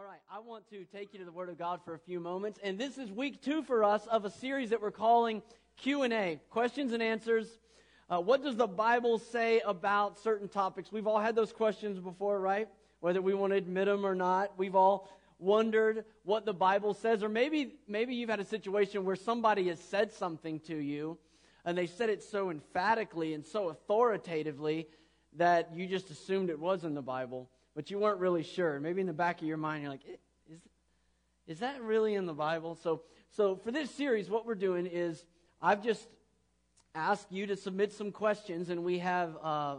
All right, I want to take you to the Word of God for a few moments, and this is week two for us of a series that we're calling Q and A, questions and answers. Uh, what does the Bible say about certain topics? We've all had those questions before, right? Whether we want to admit them or not, we've all wondered what the Bible says, or maybe maybe you've had a situation where somebody has said something to you, and they said it so emphatically and so authoritatively that you just assumed it was in the Bible but you weren't really sure. Maybe in the back of your mind, you're like, is, is that really in the Bible? So, so for this series, what we're doing is I've just asked you to submit some questions, and we have uh,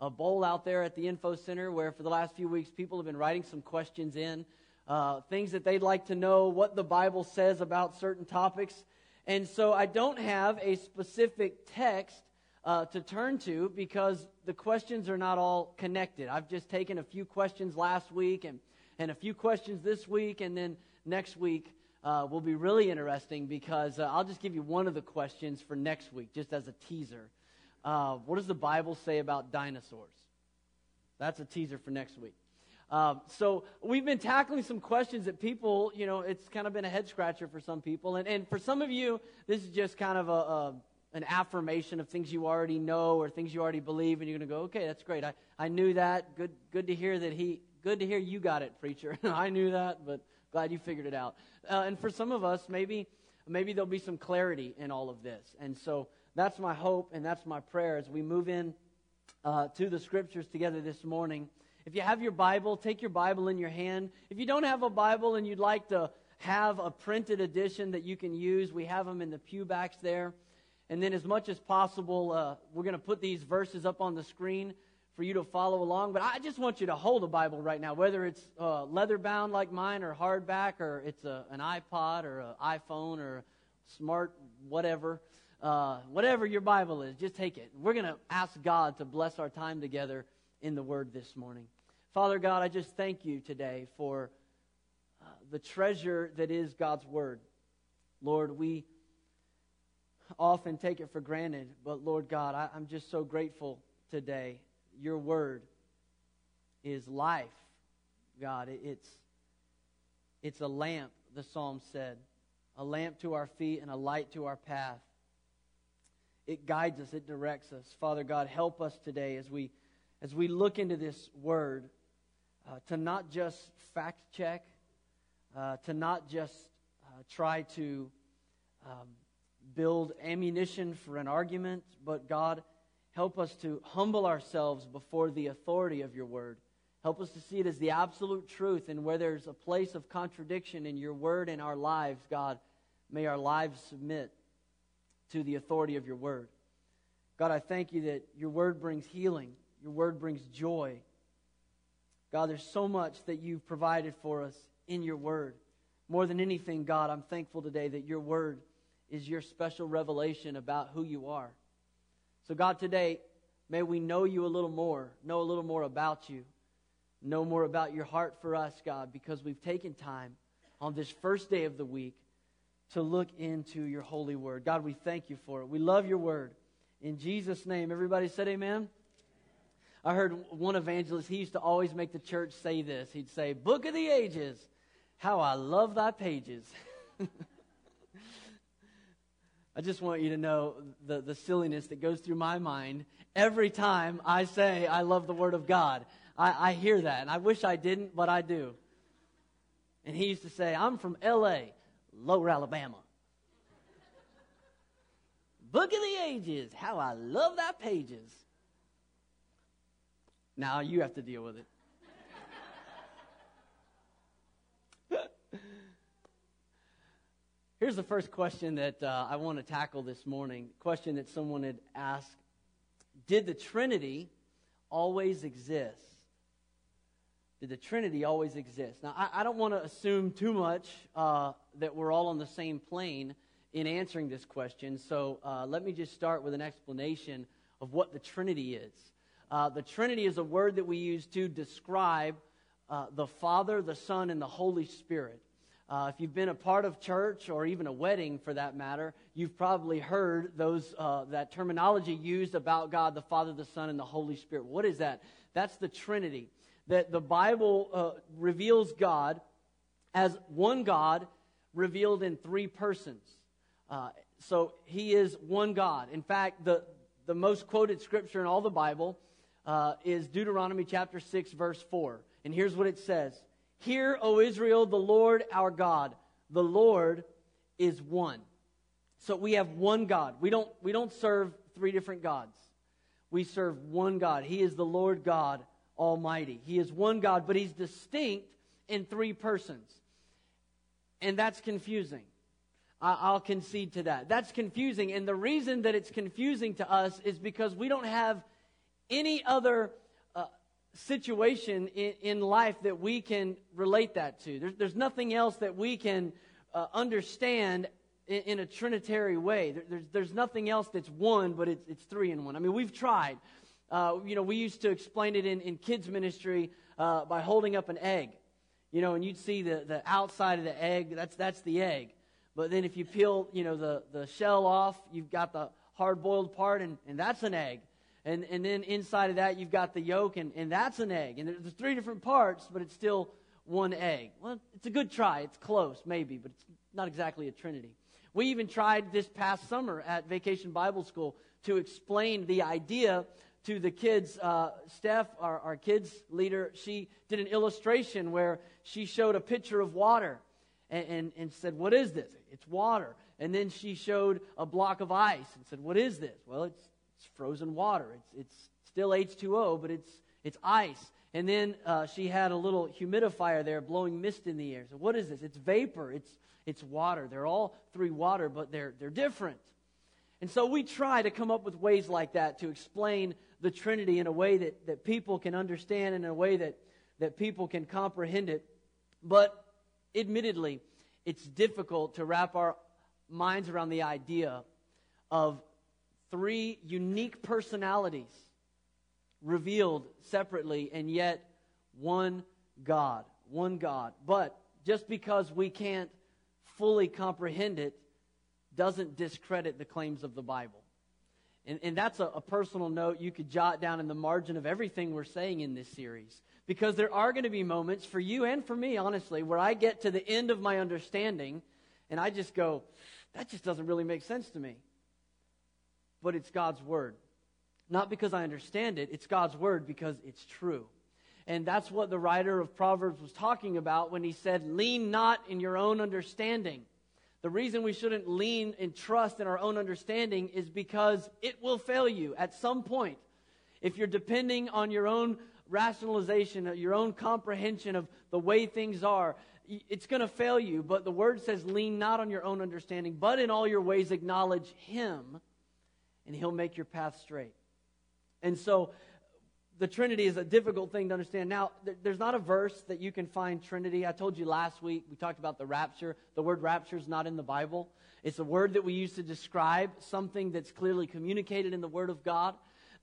a, a, bowl out there at the info center where for the last few weeks people have been writing some questions in, uh, things that they'd like to know, what the Bible says about certain topics. And so I don't have a specific text uh, to turn to because the questions are not all connected. I've just taken a few questions last week and, and a few questions this week, and then next week uh, will be really interesting because uh, I'll just give you one of the questions for next week, just as a teaser. Uh, what does the Bible say about dinosaurs? That's a teaser for next week. Um, so we've been tackling some questions that people, you know, it's kind of been a head scratcher for some people, and, and for some of you, this is just kind of a, a an affirmation of things you already know or things you already believe, and you're going to go, okay, that's great. I, I knew that. Good, good to hear that he, good to hear you got it, preacher. I knew that, but glad you figured it out. Uh, and for some of us, maybe, maybe there'll be some clarity in all of this. And so that's my hope and that's my prayer as we move in uh, to the scriptures together this morning. If you have your Bible, take your Bible in your hand. If you don't have a Bible and you'd like to have a printed edition that you can use, we have them in the pew backs there. And then, as much as possible, uh, we're going to put these verses up on the screen for you to follow along. But I just want you to hold a Bible right now, whether it's uh, leather bound like mine, or hardback, or it's a, an iPod, or an iPhone, or smart whatever. Uh, whatever your Bible is, just take it. We're going to ask God to bless our time together in the Word this morning. Father God, I just thank you today for uh, the treasure that is God's Word. Lord, we often take it for granted, but Lord God, I, I'm just so grateful today. Your word is life, God. It, it's, it's a lamp, the psalm said, a lamp to our feet and a light to our path. It guides us, it directs us. Father God, help us today as we, as we look into this word uh, to not just fact check, uh, to not just uh, try to um, build ammunition for an argument, but God, help us to humble ourselves before the authority of your word. Help us to see it as the absolute truth, and where there's a place of contradiction in your word and our lives, God, may our lives submit to the authority of your word. God, I thank you that your word brings healing, your word brings joy. God, there's so much that you've provided for us in your word. More than anything, God, I'm thankful today that your word is your special revelation about who you are. So, God, today, may we know you a little more, know a little more about you, know more about your heart for us, God, because we've taken time on this first day of the week to look into your holy word. God, we thank you for it. We love your word. In Jesus' name, everybody said amen. I heard one evangelist, he used to always make the church say this. He'd say, Book of the Ages, how I love thy pages. I just want you to know the, the silliness that goes through my mind every time I say I love the Word of God. I, I hear that, and I wish I didn't, but I do. And he used to say, I'm from L.A., Lower Alabama. Book of the Ages, how I love that pages. Now you have to deal with it. Here's the first question that uh, I want to tackle this morning. Question that someone had asked Did the Trinity always exist? Did the Trinity always exist? Now, I, I don't want to assume too much uh, that we're all on the same plane in answering this question, so uh, let me just start with an explanation of what the Trinity is. Uh, the Trinity is a word that we use to describe uh, the Father, the Son, and the Holy Spirit. Uh, if you've been a part of church or even a wedding for that matter, you've probably heard those, uh, that terminology used about God the Father, the Son, and the Holy Spirit. What is that? That's the Trinity. that the Bible uh, reveals God as one God revealed in three persons. Uh, so he is one God. In fact, the, the most quoted scripture in all the Bible uh, is Deuteronomy chapter 6, verse 4. And here's what it says Hear, O Israel, the Lord our God, the Lord is one. So we have one God. We don't, we don't serve three different gods. We serve one God. He is the Lord God Almighty. He is one God, but He's distinct in three persons. And that's confusing. I'll concede to that. That's confusing. And the reason that it's confusing to us is because we don't have any other situation in, in, life that we can relate that to. There's, there's nothing else that we can uh, understand in, in, a trinitary way. There, there's, there's nothing else that's one, but it's, it's three in one. I mean, we've tried. Uh, you know, we used to explain it in, in kids' ministry uh, by holding up an egg. You know, and you'd see the, the outside of the egg, that's, that's the egg. But then if you peel, you know, the, the shell off, you've got the hard-boiled part, and, and that's an egg. And, and then inside of that, you've got the yolk, and, and that's an egg. And there's three different parts, but it's still one egg. Well, it's a good try. It's close, maybe, but it's not exactly a trinity. We even tried this past summer at Vacation Bible School to explain the idea to the kids. Uh, Steph, our, our kids leader, she did an illustration where she showed a picture of water and, and, and said, What is this? It's water. And then she showed a block of ice and said, What is this? Well, it's it's frozen water. It's, it's still H2O, but it's, it's ice. And then uh, she had a little humidifier there blowing mist in the air. So, what is this? It's vapor, it's, it's water. They're all three water, but they're, they're different. And so we try to come up with ways like that to explain the Trinity in a way that, that people can understand and in a way that, that people can comprehend it. But admittedly, it's difficult to wrap our minds around the idea of three unique personalities revealed separately and yet one God. One God. But just because we can't fully comprehend it doesn't discredit the claims of the Bible. And, and that's a, a personal note you could jot down in the margin of everything we're saying in this series. Because there are going to be moments for you and for me, honestly, where I get to the end of my understanding and I just go, that just doesn't really make sense to me but it's God's word. Not because I understand it, it's God's word because it's true. And that's what the writer of Proverbs was talking about when he said, Lean not in your own understanding. The reason we shouldn't lean and trust in our own understanding is because it will fail you at some point. If you're depending on your own rationalization, your own comprehension of the way things are, it's going to fail you. But the word says, lean not on your own understanding, but in all your ways acknowledge him, and He'll make your path straight. And so the Trinity is a difficult thing to understand. Now, there's not a verse that you can find Trinity. I told you last week, we talked about the rapture. The word rapture is not in the Bible. It's a word that we use to describe something that's clearly communicated in the Word of God.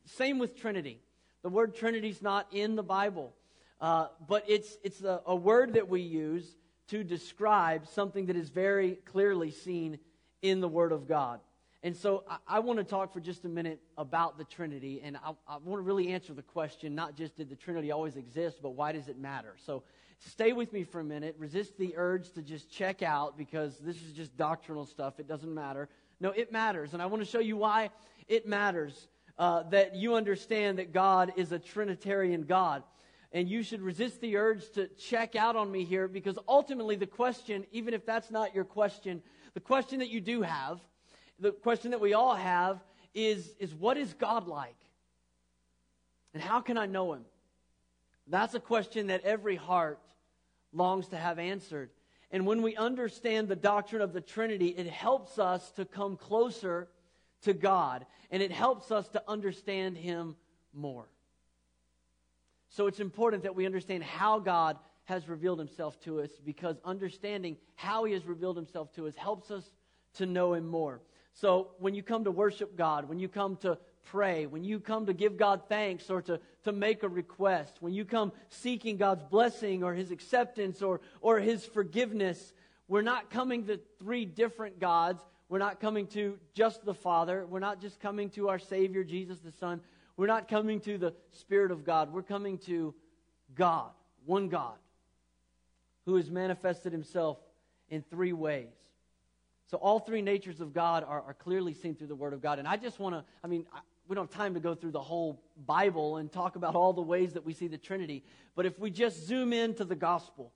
Same with Trinity. The word Trinity is not in the Bible, uh, but it's, it's a, a word that we use to describe something that is very clearly seen in the Word of God. And so I, I want to talk for just a minute about the Trinity, and I, I want to really answer the question not just did the Trinity always exist, but why does it matter? So stay with me for a minute. Resist the urge to just check out because this is just doctrinal stuff. It doesn't matter. No, it matters. And I want to show you why it matters uh, that you understand that God is a Trinitarian God. And you should resist the urge to check out on me here because ultimately the question, even if that's not your question, the question that you do have the question that we all have is, is what is God like? And how can I know him? That's a question that every heart longs to have answered. And when we understand the doctrine of the Trinity, it helps us to come closer to God and it helps us to understand Him more. So it's important that we understand how God has revealed Himself to us because understanding how He has revealed Himself to us helps us to know Him more. So when you come to worship God, when you come to pray, when you come to give God thanks or to, to make a request, when you come seeking God's blessing or His acceptance or, or His forgiveness, we're not coming to three different gods. We're not coming to just the Father. We're not just coming to our Savior, Jesus the Son. We're not coming to the Spirit of God. We're coming to God, one God, who has manifested himself in three ways. So all three natures of God are, are clearly seen through the Word of God. And I just want to, I mean, I, we don't have time to go through the whole Bible and talk about all the ways that we see the Trinity. But if we just zoom into the gospel,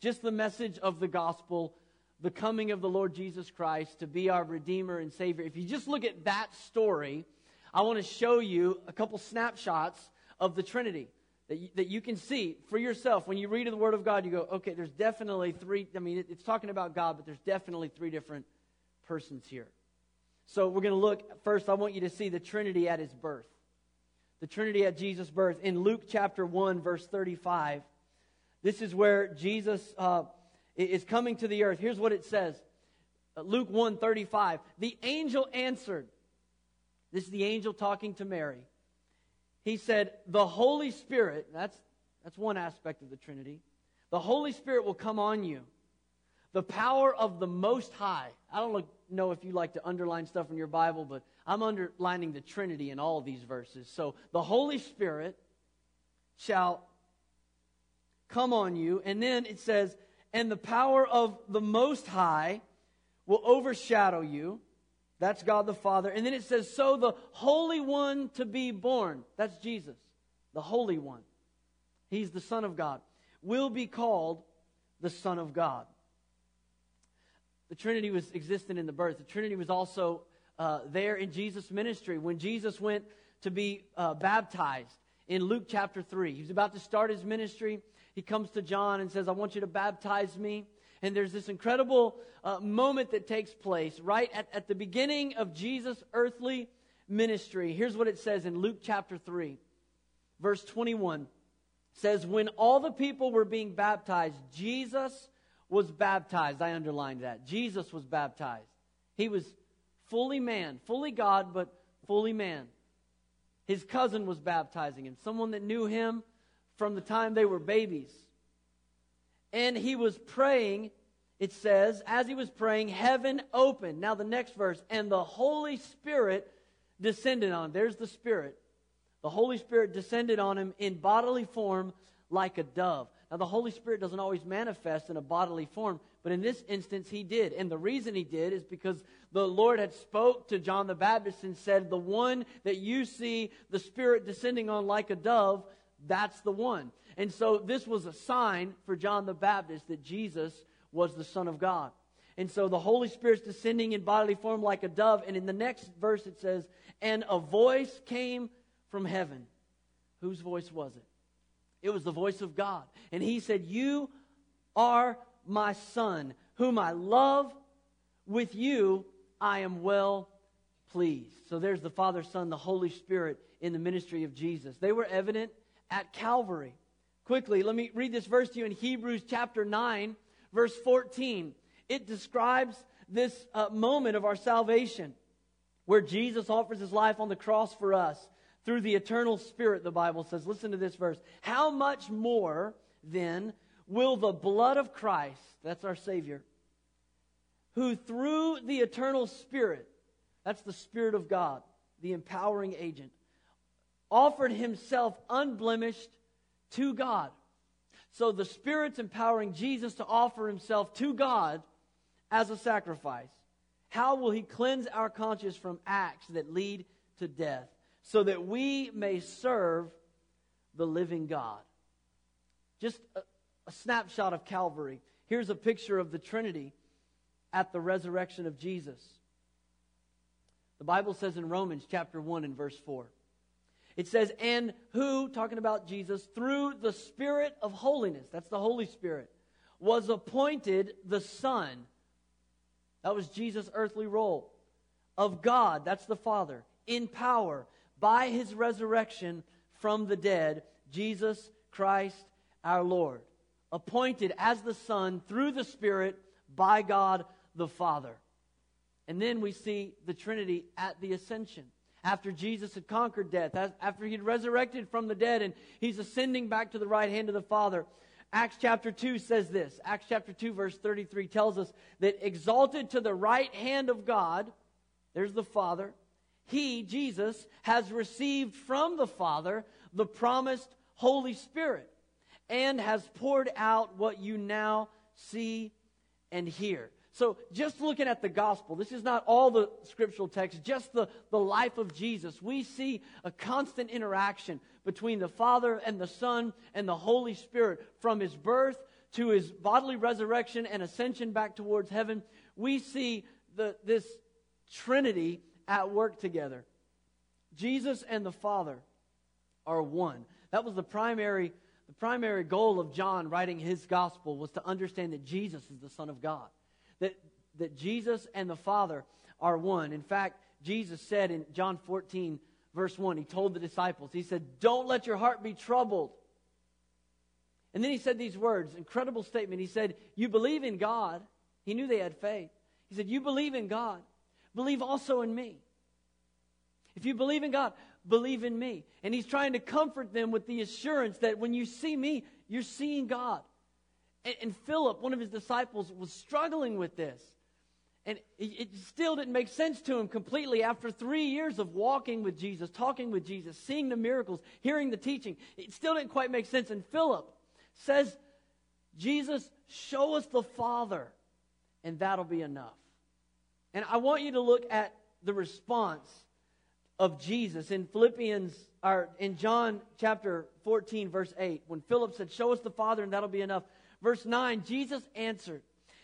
just the message of the gospel, the coming of the Lord Jesus Christ to be our Redeemer and Savior, if you just look at that story, I want to show you a couple snapshots of the Trinity that you, that you can see for yourself. When you read the Word of God, you go, okay, there's definitely three. I mean, it, it's talking about God, but there's definitely three different persons here. So we're going to look first. I want you to see the Trinity at his birth. The Trinity at Jesus' birth. In Luke chapter 1, verse 35, this is where Jesus uh, is coming to the earth. Here's what it says Luke 1 35. The angel answered. This is the angel talking to Mary he said, The Holy Spirit, that's, that's one aspect of the Trinity, the Holy Spirit will come on you. The power of the Most High. I don't know if you like to underline stuff in your Bible, but I'm underlining the Trinity in all these verses. So the Holy Spirit shall come on you. And then it says, and the power of the Most High will overshadow you. That's God the Father. And then it says, So the Holy One to be born, that's Jesus, the Holy One. He's the Son of God, will be called the Son of God. The Trinity was existent in the birth. The Trinity was also uh, there in Jesus' ministry. When Jesus went to be uh, baptized in Luke chapter 3, he was about to start his ministry. He comes to John and says, I want you to baptize me. And there's this incredible uh, moment that takes place right at, at the beginning of Jesus' earthly ministry. Here's what it says in Luke chapter 3, verse 21. says, When all the people were being baptized, Jesus was baptized. I underlined that. Jesus was baptized. He was fully man, fully God, but fully man. His cousin was baptizing him, someone that knew him from the time they were babies and he was praying, it says, as he was praying, heaven opened. Now, the next verse, and the Holy Spirit descended on him. There's the Spirit. The Holy Spirit descended on him in bodily form like a dove. Now, the Holy Spirit doesn't always manifest in a bodily form, but in this instance, he did. And the reason he did is because the Lord had spoke to John the Baptist and said, The one that you see the Spirit descending on like a dove, that's the one. And so this was a sign for John the Baptist that Jesus was the Son of God. And so the Holy Spirit's descending in bodily form like a dove. And in the next verse it says, And a voice came from heaven. Whose voice was it? It was the voice of God. And he said, You are my Son, whom I love. With you I am well pleased. So there's the Father, Son, the Holy Spirit in the ministry of Jesus. They were evident at Calvary quickly, let me read this verse to you in Hebrews chapter 9, verse 14. It describes this uh, moment of our salvation where Jesus offers his life on the cross for us through the eternal Spirit, the Bible says. Listen to this verse. How much more, then, will the blood of Christ, that's our Savior, who through the eternal Spirit, that's the Spirit of God, the empowering agent, offered himself unblemished to God. So the Spirit's empowering Jesus to offer himself to God as a sacrifice. How will he cleanse our conscience from acts that lead to death so that we may serve the living God? Just a, a snapshot of Calvary. Here's a picture of the Trinity at the resurrection of Jesus. The Bible says in Romans chapter 1 and verse 4 it says, and who, talking about Jesus, through the Spirit of holiness, that's the Holy Spirit, was appointed the Son. That was Jesus' earthly role. Of God, that's the Father, in power, by his resurrection from the dead, Jesus Christ our Lord. Appointed as the Son through the Spirit by God the Father. And then we see the Trinity at the ascension after Jesus had conquered death, after he'd resurrected from the dead, and he's ascending back to the right hand of the Father. Acts chapter 2 says this. Acts chapter 2, verse 33 tells us that exalted to the right hand of God, there's the Father, he, Jesus, has received from the Father the promised Holy Spirit. and has poured out what you now see and hear. So, just looking at the gospel, this is not all the scriptural text, just the, the life of Jesus. We see a constant interaction between the Father and the Son and the Holy Spirit from his birth to his bodily resurrection and ascension back towards heaven. We see the, this Trinity at work together. Jesus and the Father are one. That was the primary, the primary goal of John writing his gospel was to understand that Jesus is the Son of God that, that Jesus and the Father are one. In fact, Jesus said in John 14, verse 1, he told the disciples, he said, Don't let your heart be troubled. And then he said these words, incredible statement. He said, You believe in God. He knew they had faith. He said, You believe in God. Believe also in me. If you believe in God, believe in me. And he's trying to comfort them with the assurance that when you see me, you're seeing God. And, and Philip, one of his disciples, was struggling with this. And it, still didn't make sense to him completely after three years of walking with Jesus, talking with Jesus, seeing the miracles, hearing the teaching. It still didn't quite make sense. And Philip says, Jesus, show us the Father, and that'll be enough. And I want you to look at the response of Jesus in Philippians, or in John chapter 14, verse 8, when Philip said, Show us the Father, and that'll be enough. Verse 9 Jesus answered,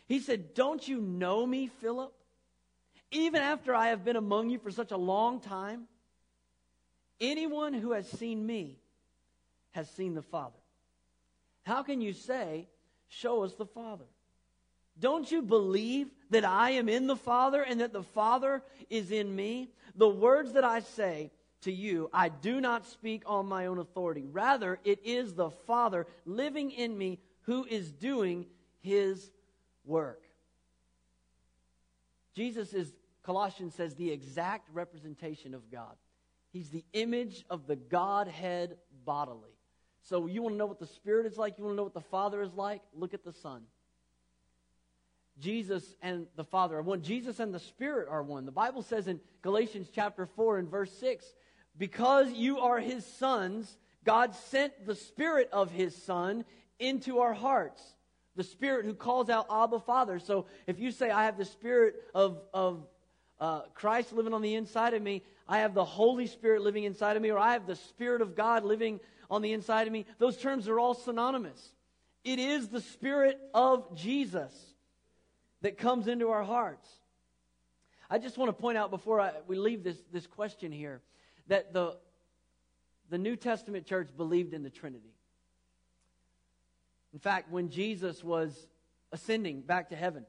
He said, Don't you know me, Philip? Even after I have been among you for such a long time, anyone who has seen me has seen the Father. How can you say, Show us the Father? Don't you believe that I am in the Father and that the Father is in me? The words that I say to you, I do not speak on my own authority. Rather, it is the Father living in me who is doing his work. Jesus is, Colossians says, the exact representation of God. He's the image of the Godhead bodily. So you want to know what the Spirit is like? You want to know what the Father is like? Look at the Son. Jesus and the Father are one. Jesus and the Spirit are one. The Bible says in Galatians chapter 4 and verse 6 because you are his sons, God sent the Spirit of his Son into our hearts. The Spirit who calls out Abba Father. So if you say, I have the Spirit of, of uh, Christ living on the inside of me, I have the Holy Spirit living inside of me, or I have the Spirit of God living on the inside of me, those terms are all synonymous. It is the Spirit of Jesus that comes into our hearts. I just want to point out before I, we leave this, this question here that the, the New Testament church believed in the Trinity. In fact, when Jesus was ascending back to heaven,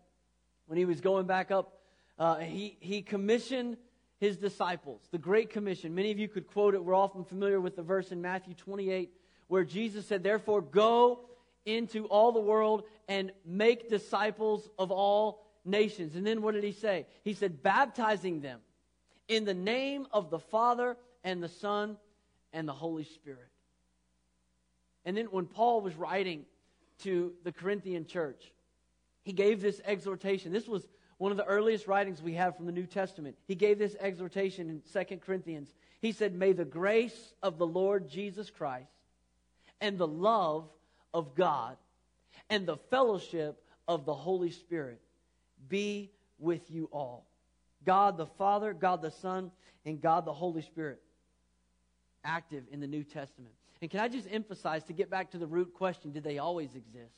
when he was going back up, uh, he, he commissioned his disciples, the Great Commission. Many of you could quote it. We're often familiar with the verse in Matthew 28 where Jesus said, Therefore, go into all the world and make disciples of all nations. And then what did he say? He said, baptizing them in the name of the Father and the Son and the Holy Spirit. And then when Paul was writing to the Corinthian church. He gave this exhortation. This was one of the earliest writings we have from the New Testament. He gave this exhortation in 2 Corinthians. He said, May the grace of the Lord Jesus Christ and the love of God and the fellowship of the Holy Spirit be with you all. God the Father, God the Son, and God the Holy Spirit active in the New Testament. And can I just emphasize to get back to the root question did they always exist?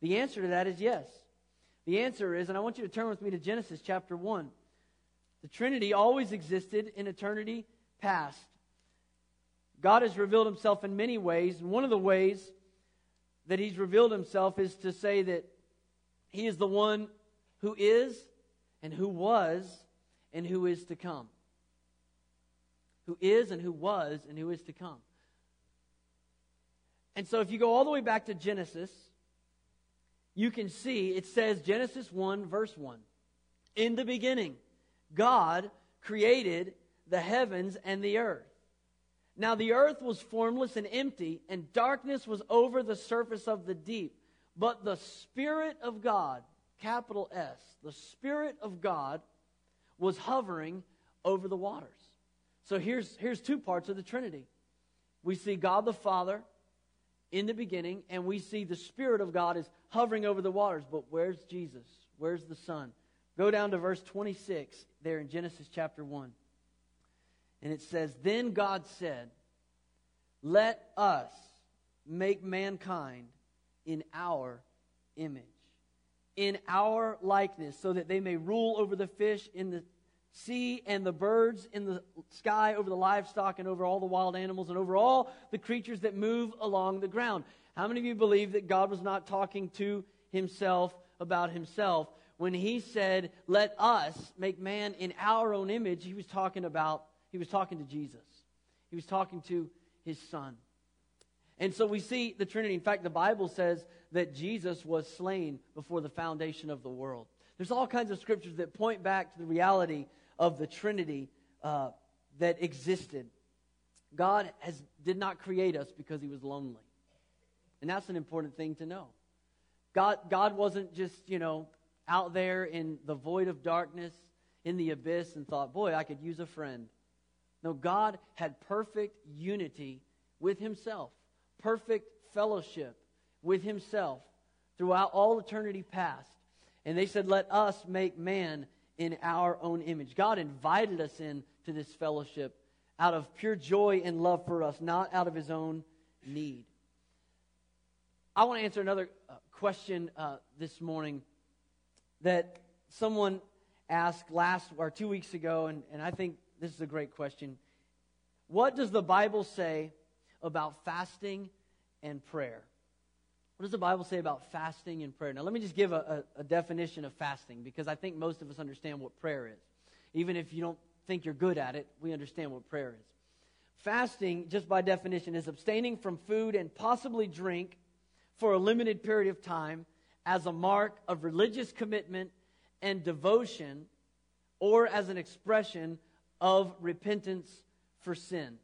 The answer to that is yes. The answer is, and I want you to turn with me to Genesis chapter 1. The Trinity always existed in eternity past. God has revealed himself in many ways, and one of the ways that he's revealed himself is to say that he is the one who is, and who was, and who is to come. Who is, and who was, and who is to come. And so if you go all the way back to Genesis, you can see it says Genesis 1, verse 1. In the beginning, God created the heavens and the earth. Now the earth was formless and empty, and darkness was over the surface of the deep. But the Spirit of God, capital S, the Spirit of God was hovering over the waters. So here's, here's two parts of the Trinity. We see God the Father in the beginning, and we see the Spirit of God is hovering over the waters. But where's Jesus? Where's the Son? Go down to verse 26 there in Genesis chapter 1. And it says, Then God said, Let us make mankind in our image, in our likeness, so that they may rule over the fish in the sea and the birds in the sky, over the livestock and over all the wild animals and over all the creatures that move along the ground. How many of you believe that God was not talking to himself about himself? When he said, Let us make man in our own image, he was talking about, he was talking to Jesus. He was talking to his son. And so we see the Trinity. In fact, the Bible says that Jesus was slain before the foundation of the world. There's all kinds of scriptures that point back to the reality of the Trinity uh, that existed. God has, did not create us because he was lonely. And that's an important thing to know. God, God wasn't just, you know, out there in the void of darkness, in the abyss, and thought, boy, I could use a friend. No, God had perfect unity with himself, perfect fellowship with himself throughout all eternity past. And they said, let us make man in our own image. God invited us in to this fellowship out of pure joy and love for us, not out of his own need. I want to answer another uh, question uh, this morning that someone asked last or two weeks ago, and, and I think this is a great question. What does the Bible say about fasting and prayer? What does the Bible say about fasting and prayer? Now, let me just give a, a, a, definition of fasting because I think most of us understand what prayer is. Even if you don't think you're good at it, we understand what prayer is. Fasting, just by definition, is abstaining from food and possibly drink for a limited period of time as a mark of religious commitment and devotion or as an expression of repentance for sin.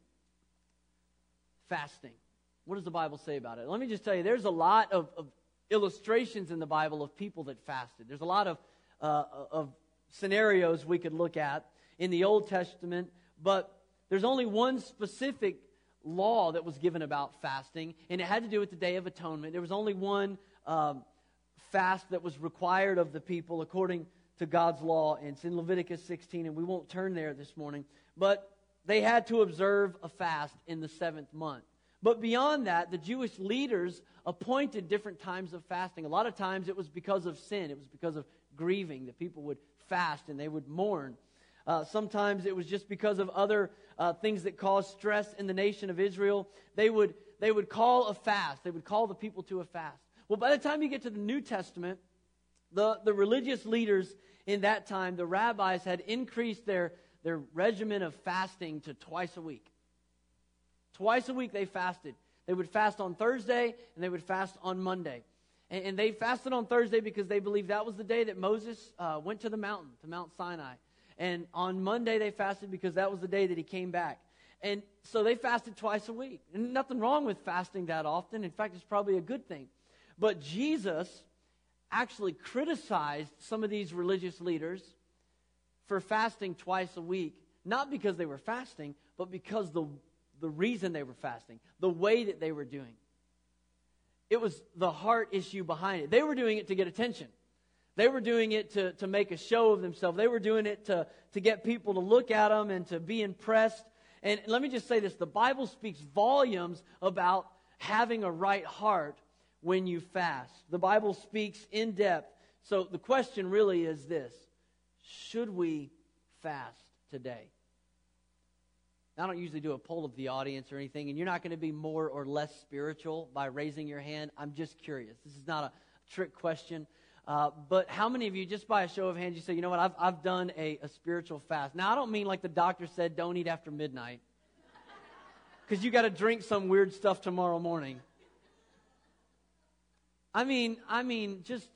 Fasting. What does the Bible say about it? Let me just tell you, there's a lot of, of illustrations in the Bible of people that fasted. There's a lot of, uh, of scenarios we could look at in the Old Testament, but there's only one specific law that was given about fasting, and it had to do with the Day of Atonement. There was only one um, fast that was required of the people according to God's law, and it's in Leviticus 16, and we won't turn there this morning. But they had to observe a fast in the seventh month. But beyond that, the Jewish leaders appointed different times of fasting. A lot of times it was because of sin, it was because of grieving that people would fast and they would mourn. Uh, sometimes it was just because of other uh, things that caused stress in the nation of Israel. They would, they would call a fast, they would call the people to a fast. Well, by the time you get to the New Testament, the, the religious leaders in that time, the rabbis, had increased their, their regimen of fasting to twice a week. Twice a week they fasted. They would fast on Thursday and they would fast on Monday. And, and they fasted on Thursday because they believed that was the day that Moses uh, went to the mountain, to Mount Sinai. And on Monday they fasted because that was the day that he came back. And so they fasted twice a week. And nothing wrong with fasting that often. In fact, it's probably a good thing. But Jesus actually criticized some of these religious leaders for fasting twice a week, not because they were fasting, but because the the reason they were fasting, the way that they were doing. It was the heart issue behind it. They were doing it to get attention. They were doing it to, to make a show of themselves. They were doing it to, to get people to look at them and to be impressed. And let me just say this the Bible speaks volumes about having a right heart when you fast. The Bible speaks in depth. So the question really is this Should we fast today? I don't usually do a poll of the audience or anything, and you're not going to be more or less spiritual by raising your hand. I'm just curious. This is not a trick question. Uh, but how many of you, just by a show of hands, you say, you know what, I've, I've done a, a spiritual fast? Now, I don't mean like the doctor said, don't eat after midnight, because you got to drink some weird stuff tomorrow morning. I mean, I mean, just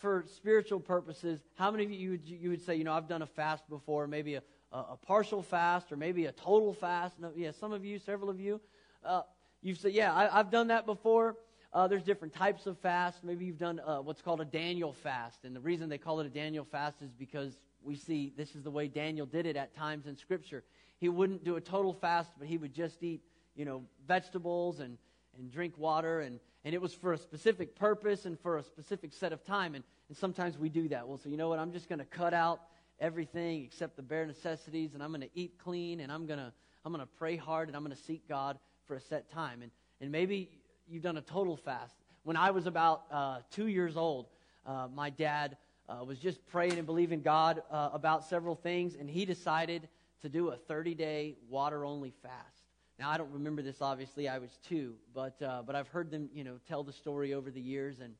for spiritual purposes, how many of you would, you would say, you know, I've done a fast before, maybe a, a, a partial fast or maybe a total fast. No, yeah, some of you, several of you, uh, you've said, yeah, I, have done that before. Uh, there's different types of fast. Maybe you've done uh, what's called a Daniel fast. And the reason they call it a Daniel fast is because we see this is the way Daniel did it at times in Scripture. He wouldn't do a total fast, but he would just eat, you know, vegetables and, and drink water, and, and it was for a specific purpose and for a specific set of time. And, and sometimes we do that. Well, so you know what? I'm just going to cut out everything except the bare necessities, and I'm going to eat clean, and I'm going to I'm going to pray hard, and I'm going to seek God for a set time. And, and maybe you've done a total fast. When I was about uh, two years old, uh, my dad uh, was just praying and believing God uh, about several things, and he decided to do a 30 day water only fast. Now, I don't remember this, obviously, I was two, but, uh, but I've heard them you know, tell the story over the years, and,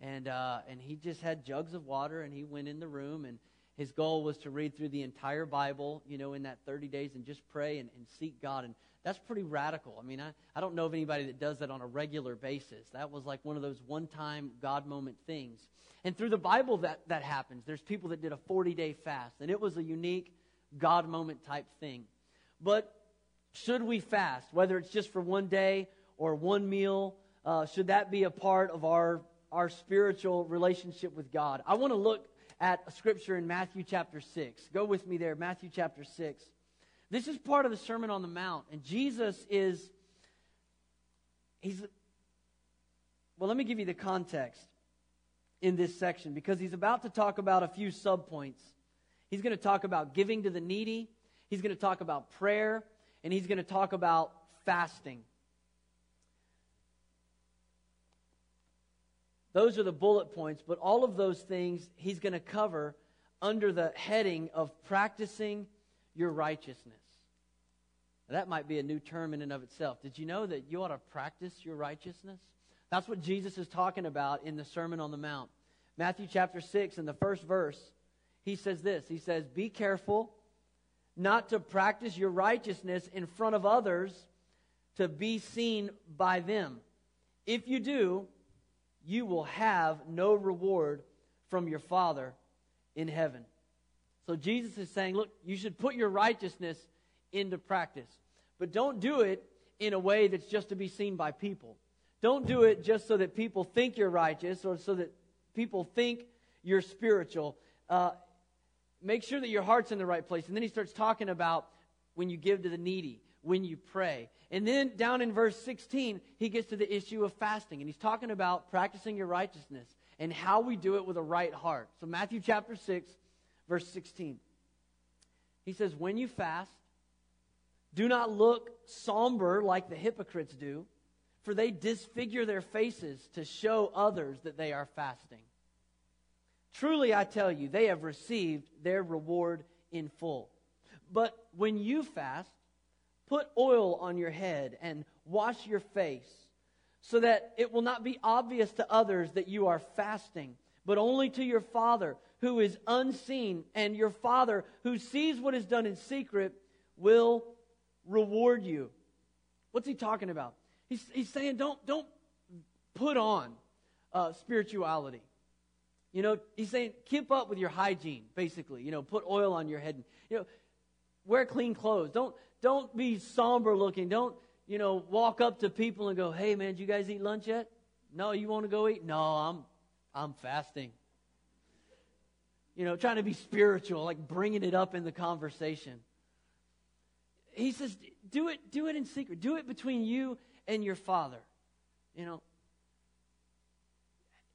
and, uh, and he just had jugs of water, and he went in the room, and his goal was to read through the entire Bible, you know, in that 30 days and just pray and, and seek God. And that's pretty radical. I mean, I, I don't know of anybody that does that on a regular basis. That was like one of those one time God moment things. And through the Bible, that, that happens. There's people that did a 40 day fast, and it was a unique God moment type thing. But should we fast, whether it's just for one day or one meal? Uh, should that be a part of our, our spiritual relationship with God? I want to look at a scripture in Matthew chapter 6. Go with me there, Matthew chapter 6. This is part of the Sermon on the Mount, and Jesus is, he's, well, let me give you the context in this section because he's about to talk about a few subpoints. He's going to talk about giving to the needy, he's going to talk about prayer, and he's going to talk about fasting. Those are the bullet points, but all of those things he's going to cover under the heading of practicing your righteousness. Now, that might be a new term in and of itself. Did you know that you ought to practice your righteousness? That's what Jesus is talking about in the Sermon on the Mount. Matthew chapter 6, in the first verse, he says this He says, Be careful not to practice your righteousness in front of others to be seen by them. If you do, you will have no reward from your Father in heaven. So Jesus is saying, look, you should put your righteousness into practice. But don't do it in a way that's just to be seen by people. Don't do it just so that people think you're righteous or so that people think you're spiritual. Uh, make sure that your heart's in the right place. And then he starts talking about when you give to the needy, when you pray. And then down in verse 16, he gets to the issue of fasting. And he's talking about practicing your righteousness and how we do it with a right heart. So, Matthew chapter 6, verse 16. He says, When you fast, do not look somber like the hypocrites do, for they disfigure their faces to show others that they are fasting. Truly, I tell you, they have received their reward in full. But when you fast, put oil on your head and wash your face, so that it will not be obvious to others that you are fasting, but only to your Father who is unseen, and your Father who sees what is done in secret will reward you. What's he talking about? He's, he's saying don't, don't put on uh, spirituality. You know, he's saying keep up with your hygiene, basically. You know, put oil on your head. And, you know, wear clean clothes. Don't, don't be somber looking. Don't, you know, walk up to people and go, hey, man, did you guys eat lunch yet? No, you want to go eat? No, I'm, I'm fasting you know, trying to be spiritual, like bringing it up in the conversation. He says, do it, do it in secret. Do it between you and your father. You know,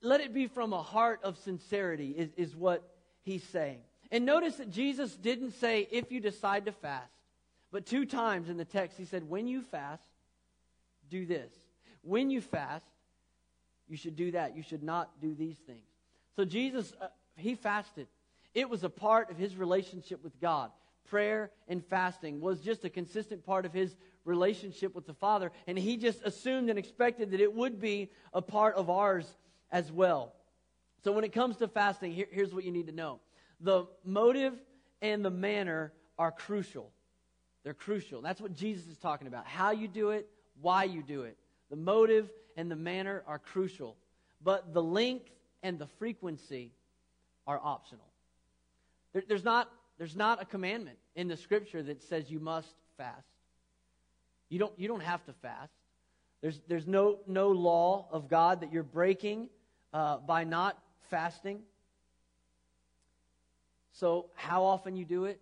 let it be from a heart of sincerity, is, is what he's saying. And notice that Jesus didn't say, if you decide to fast, but two times in the text he said, when you fast, do this. When you fast, you should do that. You should not do these things. So Jesus, uh, he fasted. It was a part of his relationship with God. Prayer and fasting was just a consistent part of his relationship with the Father, and he just assumed and expected that it would be a part of ours as well. So when it comes to fasting, here, here's what you need to know the motive and the manner are crucial. They're crucial. That's what Jesus is talking about. How you do it, why you do it. The motive and the manner are crucial, but the length and the frequency are optional. There, there's, not, there's not a commandment in the scripture that says you must fast. You don't, you don't have to fast. There's, there's no, no law of God that you're breaking uh, by not fasting. So, how often you do it,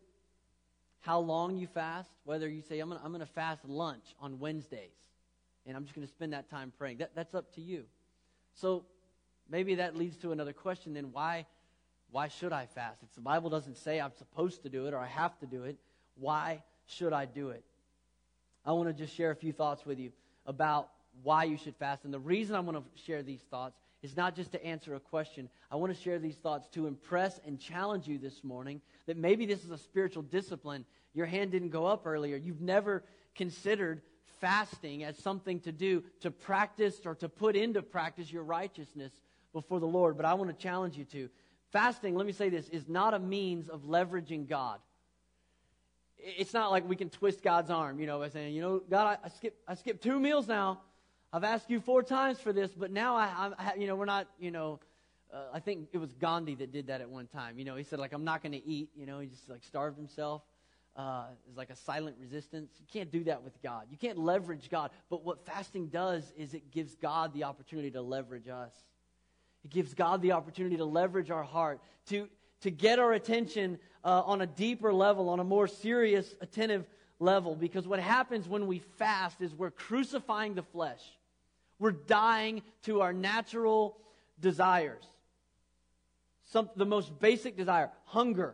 how long you fast, whether you say, I'm going I'm to fast lunch on Wednesdays. and I'm just going to spend that time praying. That, that's up to you. So maybe that leads to another question then why, why should I fast? If the Bible doesn't say I'm supposed to do it or I have to do it, why should I do it? I want to just share a few thoughts with you about why you should fast. And the reason I want to share these thoughts is not just to answer a question. I want to share these thoughts to impress and challenge you this morning that maybe this is a spiritual discipline. Your hand didn't go up earlier. You've never considered fasting as something to do to practice or to put into practice your righteousness before the Lord. But I want to challenge you to. Fasting, let me say this, is not a means of leveraging God. It's not like we can twist God's arm, you know, by saying, you know, God, I, I skip I skipped two meals now. I've asked you four times for this, but now I, I you know, we're not, you know, uh, I think it was Gandhi that did that at one time. You know, he said like, I'm not going to eat. You know, he just like starved himself. Uh, it's like a silent resistance. You can't do that with God. You can't leverage God. But what fasting does is it gives God the opportunity to leverage us. It gives God the opportunity to leverage our heart, to, to get our attention uh, on a deeper level, on a more serious, attentive level. Because what happens when we fast is we're crucifying the flesh. We're dying to our natural desires. Some, the most basic desire hunger,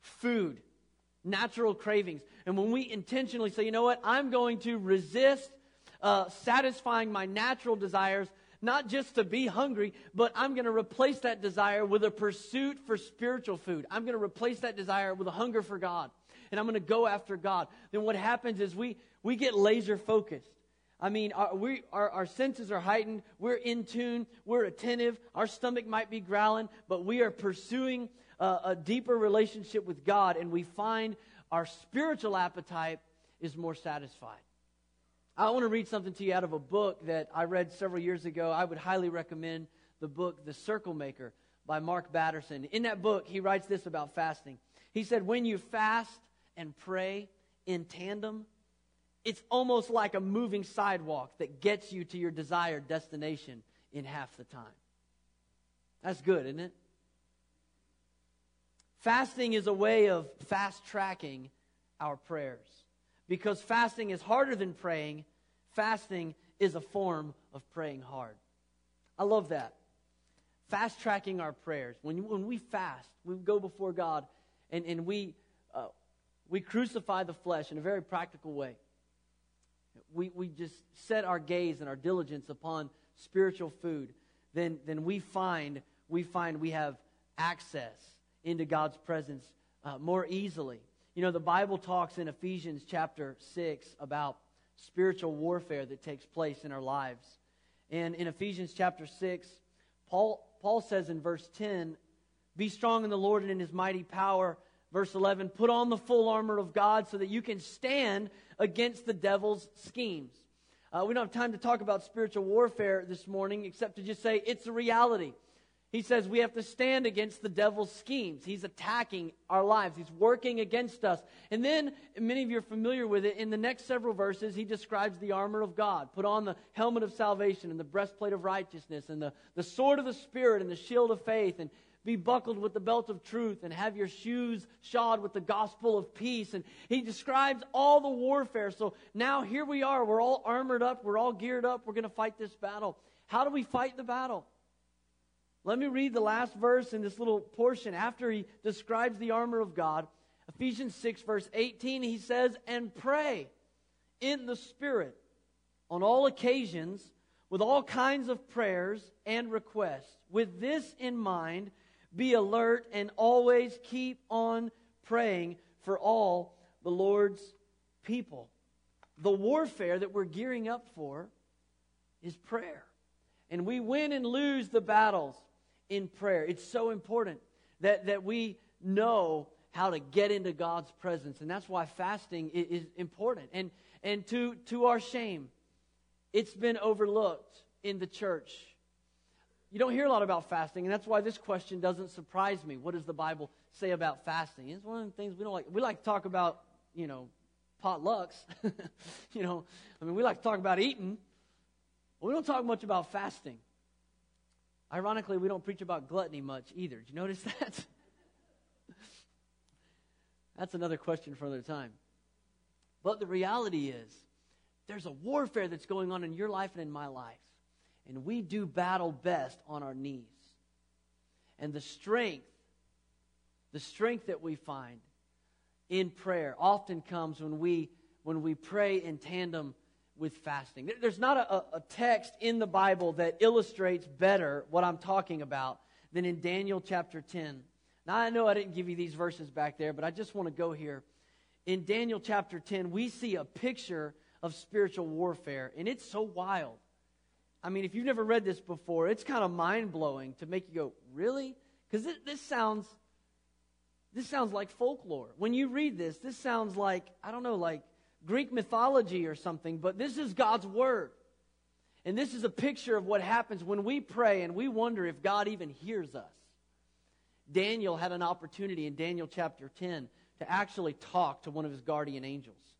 food, natural cravings. And when we intentionally say, you know what, I'm going to resist uh, satisfying my natural desires, not just to be hungry, but I'm going to replace that desire with a pursuit for spiritual food. I'm going to replace that desire with a hunger for God. And I'm going to go after God. Then what happens is we, we get laser focused. I mean, our, we, our, our senses are heightened. We're in tune. We're attentive. Our stomach might be growling, but we are pursuing a, a deeper relationship with God, and we find our spiritual appetite is more satisfied. I want to read something to you out of a book that I read several years ago. I would highly recommend the book, The Circle Maker by Mark Batterson. In that book, he writes this about fasting. He said, When you fast and pray in tandem, it's almost like a moving sidewalk that gets you to your desired destination in half the time. That's good, isn't it? Fasting is a way of fast tracking our prayers. Because fasting is harder than praying, fasting is a form of praying hard. I love that. Fast tracking our prayers. When, when we fast, we go before God and, and we, uh, we crucify the flesh in a very practical way we, we just set our gaze and our diligence upon spiritual food, then, then we find we find we have access into God's presence uh, more easily. You know, the Bible talks in Ephesians chapter 6 about spiritual warfare that takes place in our lives. And in Ephesians chapter 6, Paul, Paul says in verse 10, Be strong in the Lord and in his mighty power. Verse 11, Put on the full armor of God so that you can stand against the devil's schemes. Uh, we don't have time to talk about spiritual warfare this morning except to just say it's a reality. He says we have to stand against the devil's schemes. He's attacking our lives. He's working against us. And then, many of you are familiar with it, in the next several verses, he describes the armor of God. Put on the helmet of salvation and the breastplate of righteousness and the, the sword of the Spirit and the shield of faith. And be buckled with the belt of truth and have your shoes shod with the gospel of peace. And he describes all the warfare. So now here we are. We're all armored up. We're all geared up. We're going to fight this battle. How do we fight the battle? Let me read the last verse in this little portion after he describes the armor of God. Ephesians 6, verse 18, he says, And pray in the Spirit on all occasions with all kinds of prayers and requests. With this in mind, be alert and always keep on praying for all the Lord's people. The warfare that we're gearing up for is prayer. And we win and lose the battles in prayer. It's so important that, that we know how to get into God's presence. And that's why fasting is, is important. And, and to, to our shame, it's been overlooked in the church you don't hear a lot about fasting, and that's why this question doesn't surprise me. What does the Bible say about fasting? It's one of the things we don't like. We like to talk about, you know, potlucks. you know, I mean, we like to talk about eating. But we don't talk much about fasting. Ironically, we don't preach about gluttony much either. Did you notice that? That's another question for another time. But the reality is there's a warfare that's going on in your life and in my life. And we do battle best on our knees. And the strength, the strength that we find in prayer often comes when we when we pray in tandem with fasting. There's not a, a, text in the Bible that illustrates better what I'm talking about than in Daniel chapter 10. Now, I know I didn't give you these verses back there, but I just want to go here. In Daniel chapter 10, we see a picture of spiritual warfare, and it's so wild. I mean, if you've never read this before, it's kind of mind blowing to make you go, really? Because this, sounds. This sounds like folklore. When you read this, this sounds like, I don't know, like Greek mythology or something, but this is God's Word. And this is a picture of what happens when we pray and we wonder if God even hears us. Daniel had an opportunity in Daniel chapter 10 to actually talk to one of his guardian angels.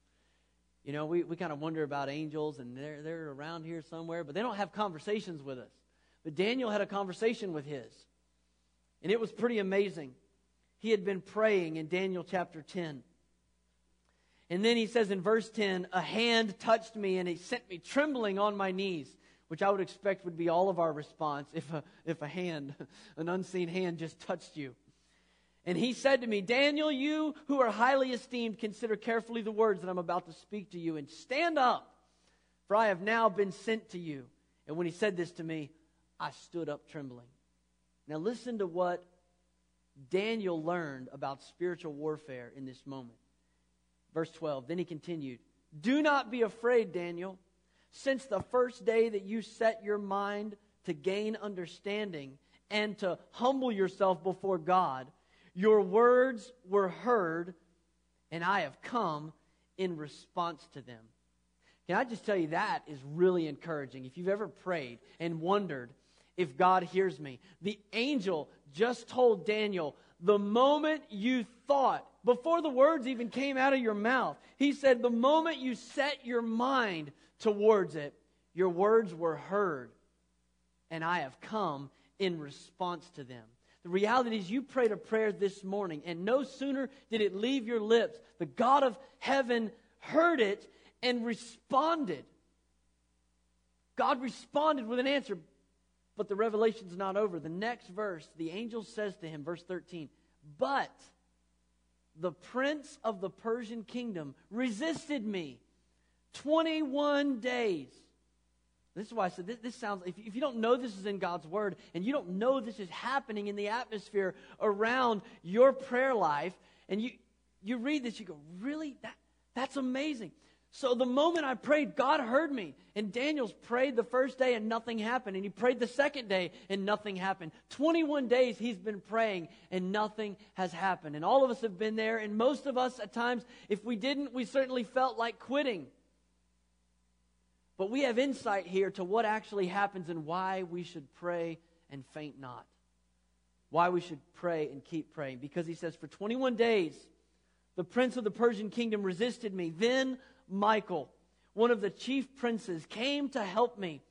You know, we, we kind of wonder about angels and they're, they're around here somewhere, but they don't have conversations with us. But Daniel had a conversation with his. And it was pretty amazing. He had been praying in Daniel chapter 10. And then he says in verse 10, a hand touched me and he sent me trembling on my knees, which I would expect would be all of our response if a, if a hand, an unseen hand, just touched you. And he said to me, Daniel, you who are highly esteemed, consider carefully the words that I'm about to speak to you and stand up, for I have now been sent to you. And when he said this to me, I stood up trembling. Now listen to what Daniel learned about spiritual warfare in this moment. Verse 12. Then he continued, Do not be afraid, Daniel. Since the first day that you set your mind to gain understanding and to humble yourself before God, your words were heard, and I have come in response to them. Can I just tell you that is really encouraging? If you've ever prayed and wondered if God hears me, the angel just told Daniel, the moment you thought, before the words even came out of your mouth, he said, the moment you set your mind towards it, your words were heard, and I have come in response to them. The reality is, you prayed a prayer this morning, and no sooner did it leave your lips, the God of heaven heard it and responded. God responded with an answer, but the revelation's not over. The next verse, the angel says to him, verse 13, But the prince of the Persian kingdom resisted me 21 days. This is why I said this, this sounds, if, if you don't know this is in God's word and you don't know this is happening in the atmosphere around your prayer life, and you, you read this, you go, really? That, that's amazing. So the moment I prayed, God heard me. And Daniel's prayed the first day and nothing happened. And he prayed the second day and nothing happened. 21 days he's been praying and nothing has happened. And all of us have been there. And most of us, at times, if we didn't, we certainly felt like quitting. But we have insight here to what actually happens and why we should pray and faint not. Why we should pray and keep praying. Because he says, For 21 days, the prince of the Persian kingdom resisted me. Then Michael, one of the chief princes, came to help me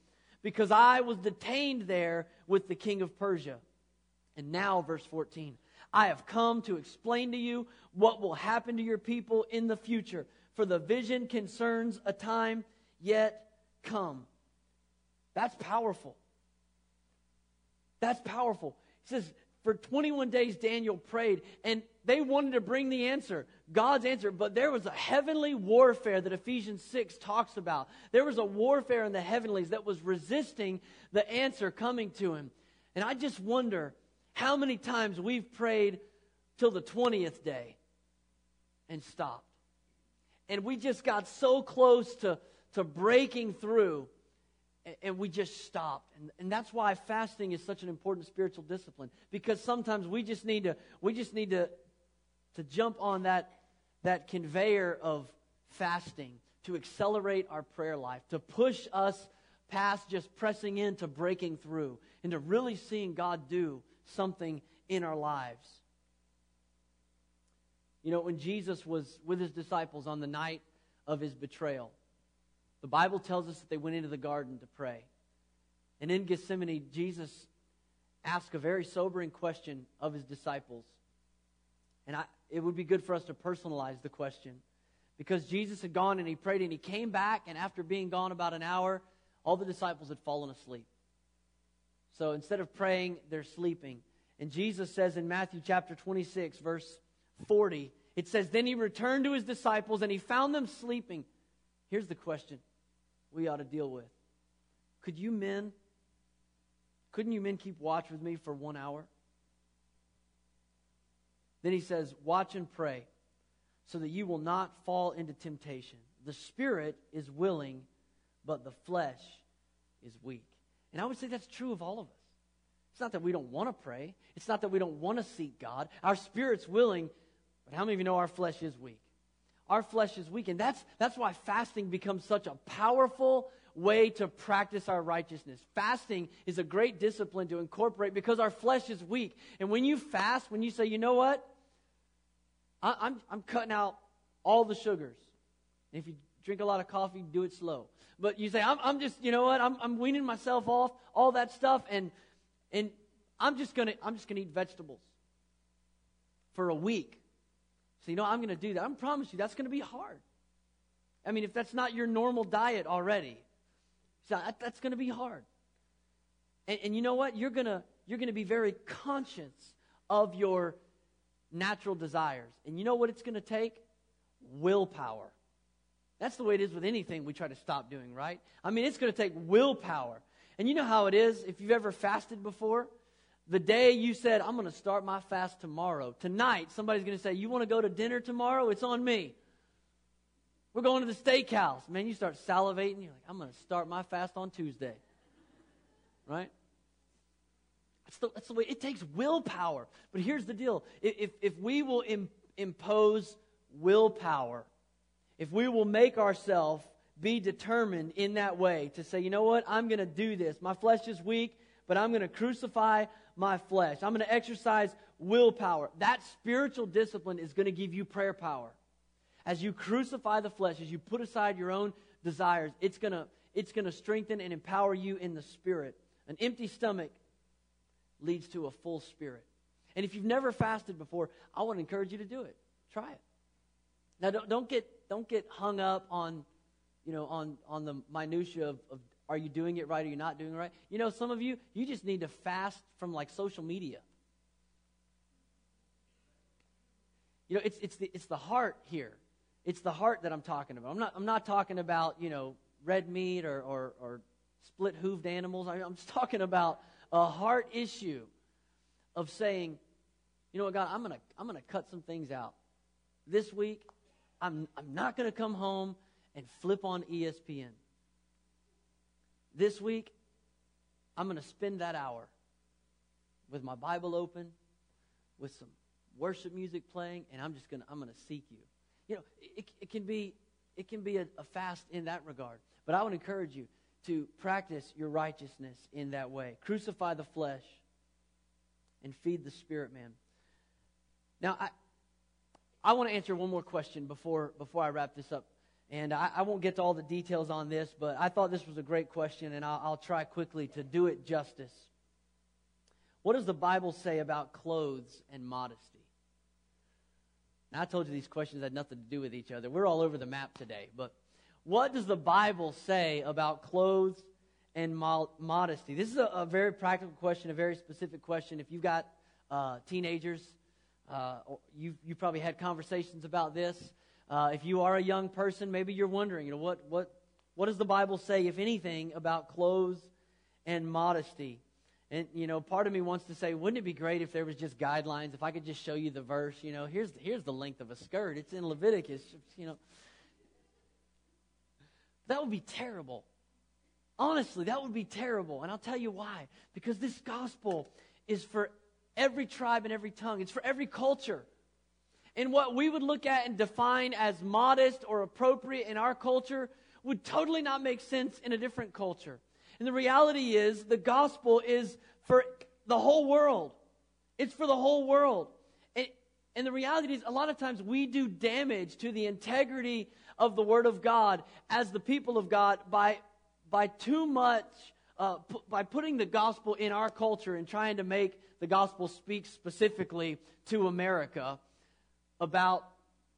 because I was detained there with the king of Persia. And now, verse 14, I have come to explain to you what will happen to your people in the future, for the vision concerns a time yet come. That's powerful. That's powerful. He says, for 21 days, Daniel prayed, and they wanted to bring the answer, God's answer, but there was a heavenly warfare that Ephesians 6 talks about. There was a warfare in the heavenlies that was resisting the answer coming to him. And I just wonder how many times we've prayed till the 20th day and stopped. And we just got so close to, to breaking through and we just stopped. And, and that's why fasting is such an important spiritual discipline because sometimes we just need to we just need to to jump on that that conveyor of fasting to accelerate our prayer life to push us past just pressing into breaking through and to really seeing god do something in our lives. You know when jesus was with his disciples on the night of his betrayal the Bible tells us that they went into the garden to pray. And in Gethsemane, Jesus asked a very sobering question of his disciples. And I, it would be good for us to personalize the question because Jesus had gone and he prayed and he came back, and after being gone about an hour, all the disciples had fallen asleep. So instead of praying, they're sleeping. And Jesus says in Matthew chapter 26, verse 40, it says, Then he returned to his disciples and he found them sleeping. Here's the question we ought to deal with Could you men, couldn't you men keep watch with me for one hour? Then he says, Watch and pray so that you will not fall into temptation. The spirit is willing, but the flesh is weak. And I would say that's true of all of us. It's not that we don't want to pray, it's not that we don't want to seek God. Our spirit's willing, but how many of you know our flesh is weak? Our flesh is weak, and that's, that's why fasting becomes such a powerful way to practice our righteousness. Fasting is a great discipline to incorporate because our flesh is weak. And when you fast, when you say, you know what? I, I'm, I'm cutting out all the sugars. And if you drink a lot of coffee, do it slow. But you say, I'm, I'm just, you know what? I'm, I'm weaning myself off, all that stuff, and, and I'm just gonna, I'm just gonna eat vegetables for a week. So you know, I'm gonna do that. I promise you, that's gonna be hard. I mean, if that's not your normal diet already, so that, that's gonna be hard. And, and you know what? You're gonna, you're gonna be very conscious of your natural desires. And you know what it's going to take? Willpower. That's the way it is with anything we try to stop doing, right? I mean, it's going to take willpower. And you know how it is if you've ever fasted before? The day you said, I'm going to start my fast tomorrow, tonight, somebody's going to say, You want to go to dinner tomorrow? It's on me. We're going to the steakhouse. Man, you start salivating. You're like, I'm going to start my fast on Tuesday. Right? That's the, that's the way it takes willpower. But here's the deal if, if we will Im, impose willpower, if we will make ourselves be determined in that way to say, you know what, I'm going to do this. My flesh is weak, but I'm going to crucify my flesh. I'm going to exercise willpower. That spiritual discipline is going to give you prayer power. As you crucify the flesh, as you put aside your own desires, it's going to, it's going to strengthen and empower you in the spirit. An empty stomach leads to a full spirit. And if you've never fasted before, I want to encourage you to do it. Try it. Now, don't, don't get don't get hung up on, you know, on on the minutia of, of are you doing it right? Are you not doing it right? You know, some of you you just need to fast from like social media. You know, it's it's the it's the heart here. It's the heart that I'm talking about. I'm not I'm not talking about you know red meat or or, or split hooved animals. I, I'm just talking about a heart issue of saying, you know what, God, I'm going to I'm to cut some things out. This week, I'm, I'm not going to come home and flip on ESPN. This week, I'm going to spend that hour with my Bible open, with some worship music playing, and I'm just going to I'm going to seek you. You know, it, it can be it can be a, a fast in that regard. But I would encourage you to practice your righteousness in that way. Crucify the flesh and feed the spirit man. Now, I, I want to answer one more question before, before I wrap this up. And I, I, won't get to all the details on this, but I thought this was a great question, and I'll, I'll try quickly to do it justice. What does the Bible say about clothes and modesty? Now, I told you these questions had nothing to do with each other. We're all over the map today, but what does the Bible say about clothes and modesty? This is a, a, very practical question, a very specific question. If you've got uh, teenagers, uh, you you probably had conversations about this. Uh, if you are a young person, maybe you're wondering, you know, what what what does the Bible say, if anything, about clothes and modesty? And you know, part of me wants to say, wouldn't it be great if there was just guidelines? If I could just show you the verse, you know, here's here's the length of a skirt. It's in Leviticus, you know. That would be terrible. Honestly, that would be terrible. And I'll tell you why. Because this gospel is for every tribe and every tongue, it's for every culture. And what we would look at and define as modest or appropriate in our culture would totally not make sense in a different culture. And the reality is, the gospel is for the whole world. It's for the whole world. And, and the reality is, a lot of times we do damage to the integrity of the Word of God as the people of God by, by too much, uh, p- by putting the gospel in our culture and trying to make the gospel speak specifically to America about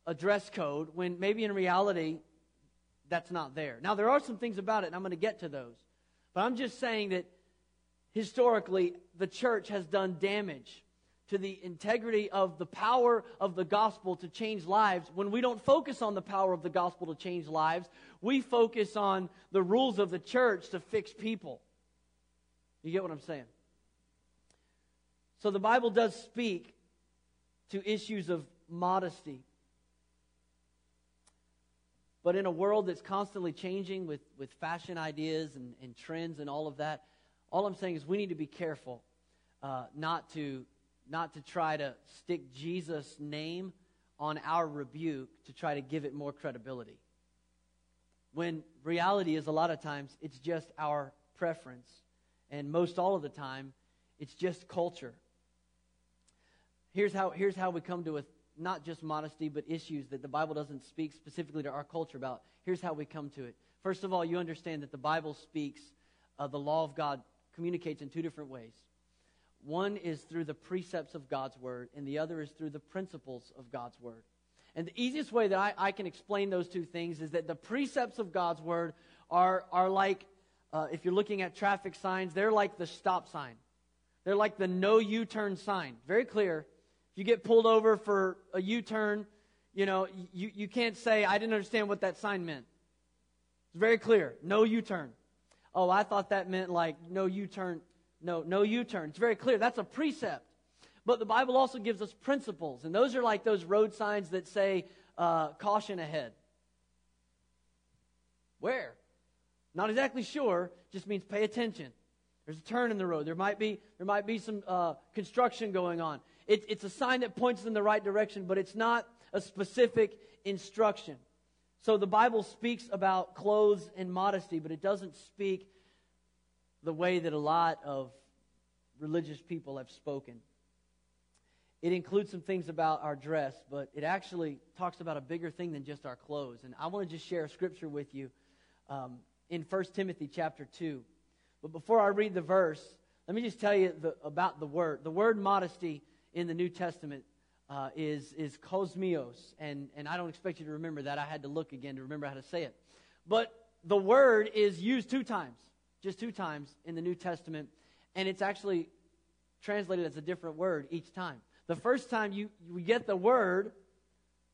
a dress code when maybe in reality that's not there. Now, there are some things about it, and I'm going to get to those. But I'm just saying that historically, the church has done damage to the integrity of the power of the gospel to change lives. When we don't focus on the power of the gospel to change lives, we focus on the rules of the church to fix people. You get what I'm saying? So the Bible does speak to issues of modesty. But in a world that's constantly changing with, with fashion ideas and, and trends and all of that, all I'm saying is we need to be careful uh, not, to, not to try to stick Jesus' name on our rebuke to try to give it more credibility. When reality is a lot of times it's just our preference, and most all of the time it's just culture. Here's how, here's how we come to a, not just modesty, but issues that the Bible doesn't speak specifically to our culture about. Here's how we come to it. First of all, you understand that the Bible speaks, uh, the law of God communicates in two different ways. One is through the precepts of God's Word, and the other is through the principles of God's Word. And the easiest way that I, I can explain those two things is that the precepts of God's Word are, are like, uh, if you're looking at traffic signs, they're like the stop sign. They're like the no U turn sign. Very clear. If you get pulled over for a U turn, you know, you, you can't say, I didn't understand what that sign meant. It's very clear. No U turn. Oh, I thought that meant like no U turn. No, no U turn. It's very clear. That's a precept. But the Bible also gives us principles, and those are like those road signs that say, uh, caution ahead. Where? Not exactly sure, just means pay attention. There's a turn in the road. There might be, there might be some uh, construction going on. It, it's a sign that points in the right direction, but it's not a specific instruction. So the Bible speaks about clothes and modesty, but it doesn't speak the way that a lot of religious people have spoken. It includes some things about our dress, but it actually talks about a bigger thing than just our clothes. And I want to just share a scripture with you um, in 1 Timothy chapter 2. But before I read the verse, let me just tell you the, about the word. The word modesty in the New Testament uh, is, is kosmios. And, and I don't expect you to remember that. I had to look again to remember how to say it. But the word is used two times, just two times in the New Testament. And it's actually translated as a different word each time. The first time you, we get the word,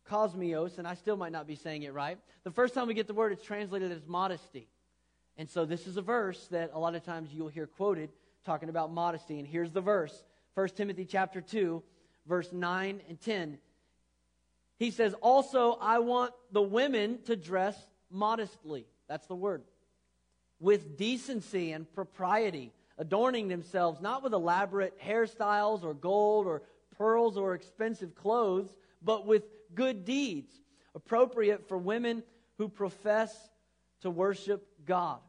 kosmios, and I still might not be saying it right. The first time we get the word, it's translated as modesty. And so this is a verse that a lot of times you'll hear quoted talking about modesty. And here's the verse 1 Timothy chapter 2, verse 9 and 10. He says, Also, I want the women to dress modestly. That's the word. With decency and propriety, adorning themselves not with elaborate hairstyles or gold or pearls or expensive clothes, but with good deeds, appropriate for women who profess to worship God.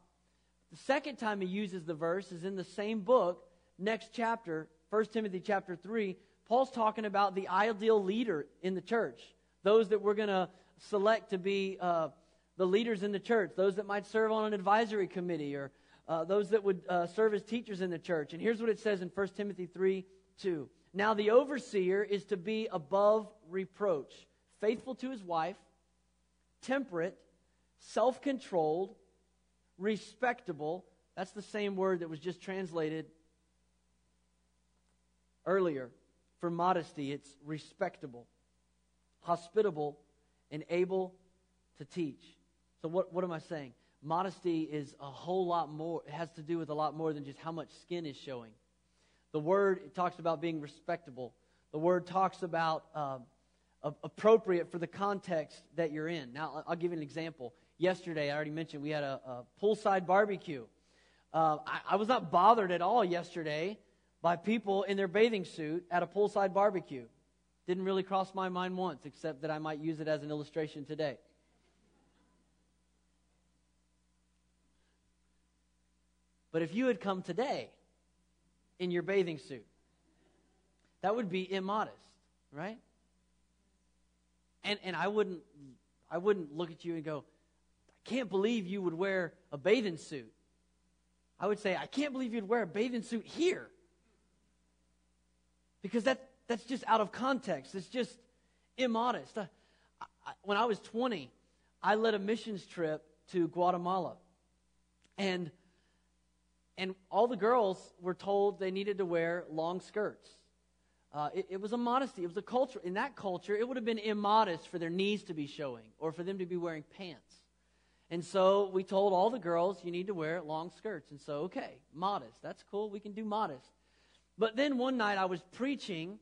The second time he uses the verse is in the same book, next chapter, 1 Timothy chapter 3, Paul's talking about the ideal leader in the church. Those that we're going to select to be uh, the leaders in the church, those that might serve on an advisory committee, or uh, those that would uh, serve as teachers in the church. And here's what it says in 1 Timothy 3 2. Now the overseer is to be above reproach, faithful to his wife, temperate, self controlled, respectable. That's the same word that was just translated earlier. For modesty, it's respectable, hospitable, and able to teach. So, what, what am I saying? Modesty is a whole lot more, it has to do with a lot more than just how much skin is showing. The word it talks about being respectable, the word talks about uh, appropriate for the context that you're in. Now, I'll give you an example. Yesterday, I already mentioned we had a, a poolside barbecue. Uh, I, I was not bothered at all yesterday by people in their bathing suit at a poolside barbecue. Didn't really cross my mind once, except that I might use it as an illustration today. But if you had come today in your bathing suit, that would be immodest, right? And and I wouldn't I wouldn't look at you and go, I can't believe you would wear a bathing suit. I would say, I can't believe you'd wear a bathing suit here because that, that's just out of context. It's just immodest. I, when I was 20, I led a missions trip to Guatemala. And and all the girls were told they needed to wear long skirts. Uh, it, it, was a modesty. It was a culture. In that culture, it would have been immodest for their knees to be showing or for them to be wearing pants. And so we told all the girls, you need to wear long skirts. And so, okay, modest. That's cool. We can do modest. But then one night I was preaching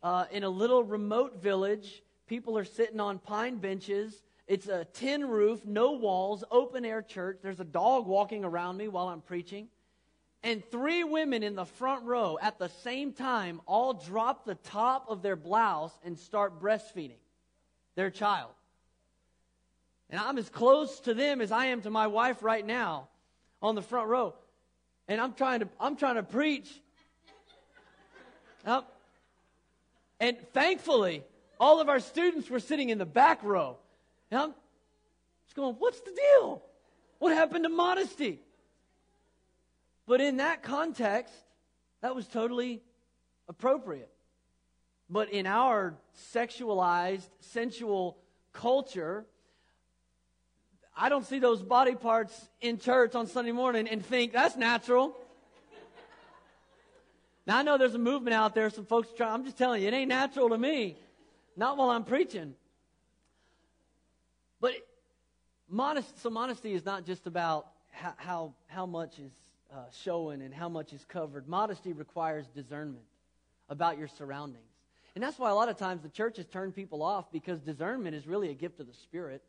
uh, in a little remote village. People are sitting on pine benches. It's a tin roof, no walls, open air church. There's a dog walking around me while I'm preaching and three women in the front row at the same time all drop the top of their blouse and start breastfeeding their child. And I'm as close to them as I am to my wife right now on the front row. And I'm trying to I'm trying to preach. And thankfully, all of our students were sitting in the back row. And I'm just going, what's the deal? What happened to modesty? But in that context, that was totally appropriate. But in our sexualized, sensual culture, I don't see those body parts in church on Sunday morning and think that's natural. Now I know there's a movement out there, some folks try. I'm just telling you, it ain't natural to me. Not while I'm preaching. But modest, so modesty is not just about how, how, how much is uh, showing and how much is covered. Modesty requires discernment about your surroundings. And that's why a lot of times the church has turned people off because discernment is really a gift of the Spirit.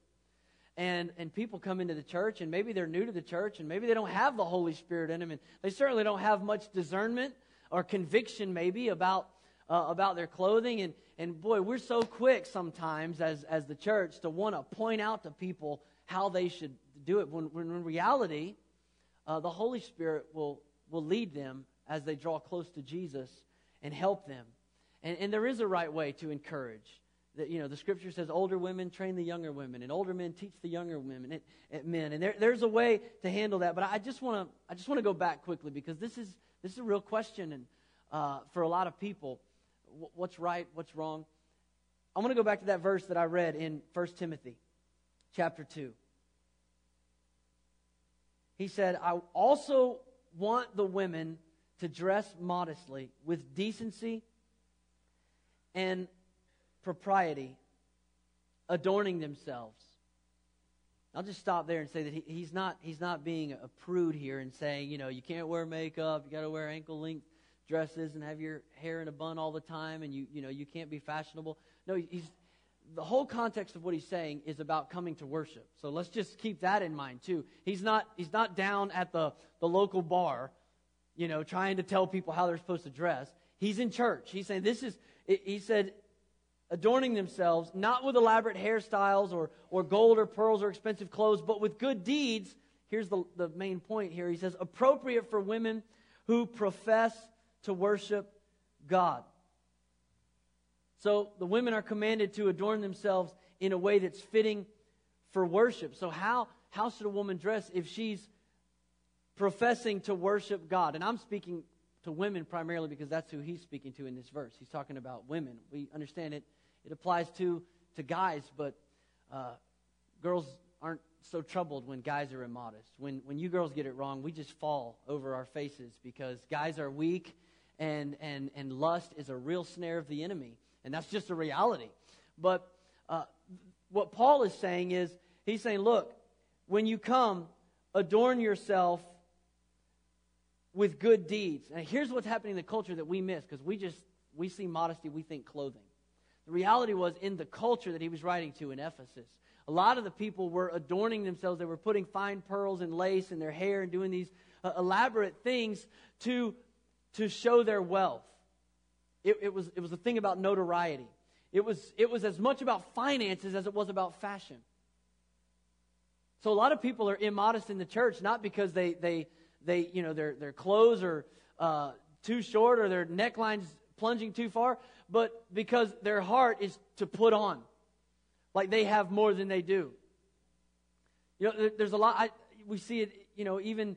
And, and people come into the church and maybe they're new to the church and maybe they don't have the Holy Spirit in them and they certainly don't have much discernment or conviction maybe about, uh, about their clothing. And, and boy, we're so quick sometimes as, as the church to want to point out to people how they should do it when, when in reality, uh, the Holy Spirit will, will lead them as they draw close to Jesus and help them. And, and there is a right way to encourage. That, you know, the scripture says older women train the younger women, and older men teach the younger women and, and men. And there, there's a way to handle that. But I just want to I just want to go back quickly because this is this is a real question and uh, for a lot of people. What's right? What's wrong? I want to go back to that verse that I read in 1 Timothy chapter 2 he said, I also want the women to dress modestly with decency and propriety, adorning themselves. I'll just stop there and say that he, he's, not, he's not being a prude here and saying, you know, you can't wear makeup, you got to wear ankle length dresses and have your hair in a bun all the time, and you, you know, you can't be fashionable. No, he's, the whole context of what he's saying is about coming to worship. So let's just keep that in mind too. He's not he's not down at the, the local bar, you know, trying to tell people how they're supposed to dress. He's in church. He's saying this is he said adorning themselves not with elaborate hairstyles or or gold or pearls or expensive clothes, but with good deeds. Here's the, the main point here. He says appropriate for women who profess to worship God. So the women are commanded to adorn themselves in a way that's fitting for worship. So how how should a woman dress if she's professing to worship God? And I'm speaking to women primarily because that's who he's speaking to in this verse. He's talking about women. We understand it. It applies to to guys, but uh, girls aren't so troubled when guys are immodest. When when you girls get it wrong, we just fall over our faces because guys are weak, and and and lust is a real snare of the enemy. And that's just a reality. But uh, what Paul is saying is, he's saying, look, when you come, adorn yourself with good deeds. And here's what's happening in the culture that we miss because we just we see modesty, we think clothing. The reality was in the culture that he was writing to in Ephesus. A lot of the people were adorning themselves. They were putting fine pearls and lace in their hair and doing these uh, elaborate things to, to show their wealth. It, it, was, it was a thing about notoriety. It was, it was as much about finances as it was about fashion. So a lot of people are immodest in the church, not because they, they, they you know, their, their clothes are uh, too short or their necklines plunging too far, but because their heart is to put on. Like they have more than they do. You know, there's a lot, I, we see it, you know, even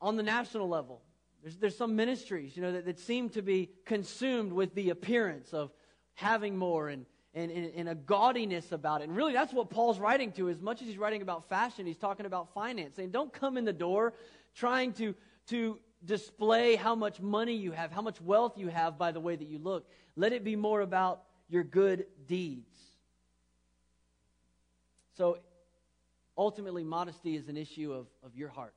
on the national level. There's, there's some ministries, you know, that, that seem to be consumed with the appearance of having more and, and, and, and, a gaudiness about it. And really, that's what Paul's writing to. As much as he's writing about fashion, he's talking about finance, saying, don't come in the door trying to, to display how much money you have, how much wealth you have by the way that you look. Let it be more about your good deeds. So, ultimately, modesty is an issue of, of your heart.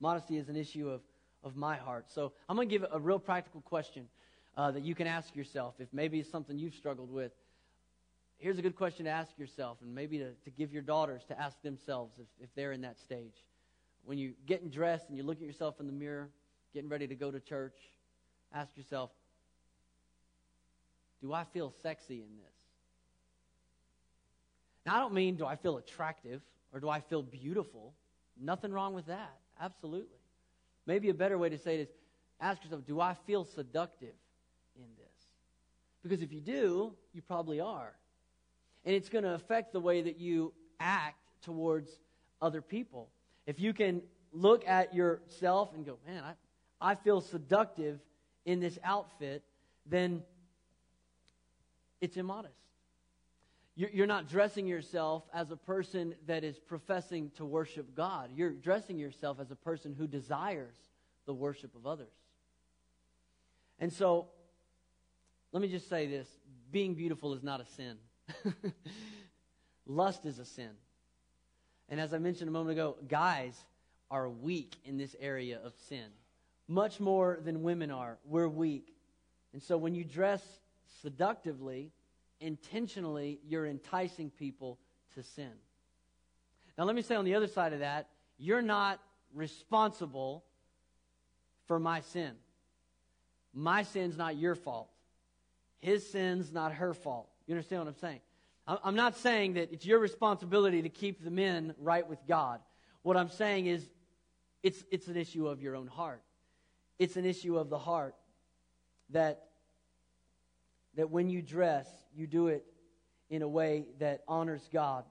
Modesty is an issue of, of my heart. So, I'm going to give a real practical question uh, that you can ask yourself if maybe it's something you've struggled with. Here's a good question to ask yourself, and maybe to, to give your daughters to ask themselves if, if they're in that stage. When you're getting dressed and you look at yourself in the mirror, getting ready to go to church, ask yourself, do I feel sexy in this? Now, I don't mean do I feel attractive or do I feel beautiful. Nothing wrong with that. Absolutely. Maybe a better way to say it is ask yourself, do I feel seductive? in this? Because if you do, you probably are. And it's going to affect the way that you act towards other people. If you can look at yourself and go, man, I, I feel seductive in this outfit, then it's immodest. You're, you're not dressing yourself as a person that is professing to worship God. You're dressing yourself as a person who desires the worship of others. And so let me just say this being beautiful is not a sin, lust is a sin. And as I mentioned a moment ago, guys are weak in this area of sin. Much more than women are. We're weak. And so when you dress seductively, intentionally, you're enticing people to sin. Now, let me say on the other side of that, you're not responsible for my sin. My sin's not your fault. His sin's not her fault. You understand what I'm saying? I'm not saying that it's your responsibility to keep the men right with God. What I'm saying is it's, it's an issue of your own heart. It's an issue of the heart that, that when you dress, you do it in a way that honors God.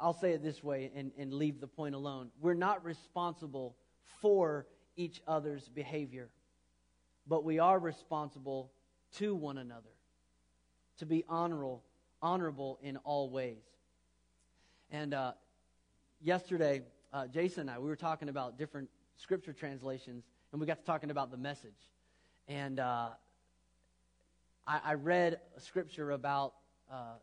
I'll say it this way and, and leave the point alone. We're not responsible for each other's behavior, but we are responsible to one another, to be honorable, honorable in all ways. And uh, yesterday, uh, Jason and I, we were talking about different scripture translations, and we got to talking about the message. And uh, I, I, read a scripture about uh,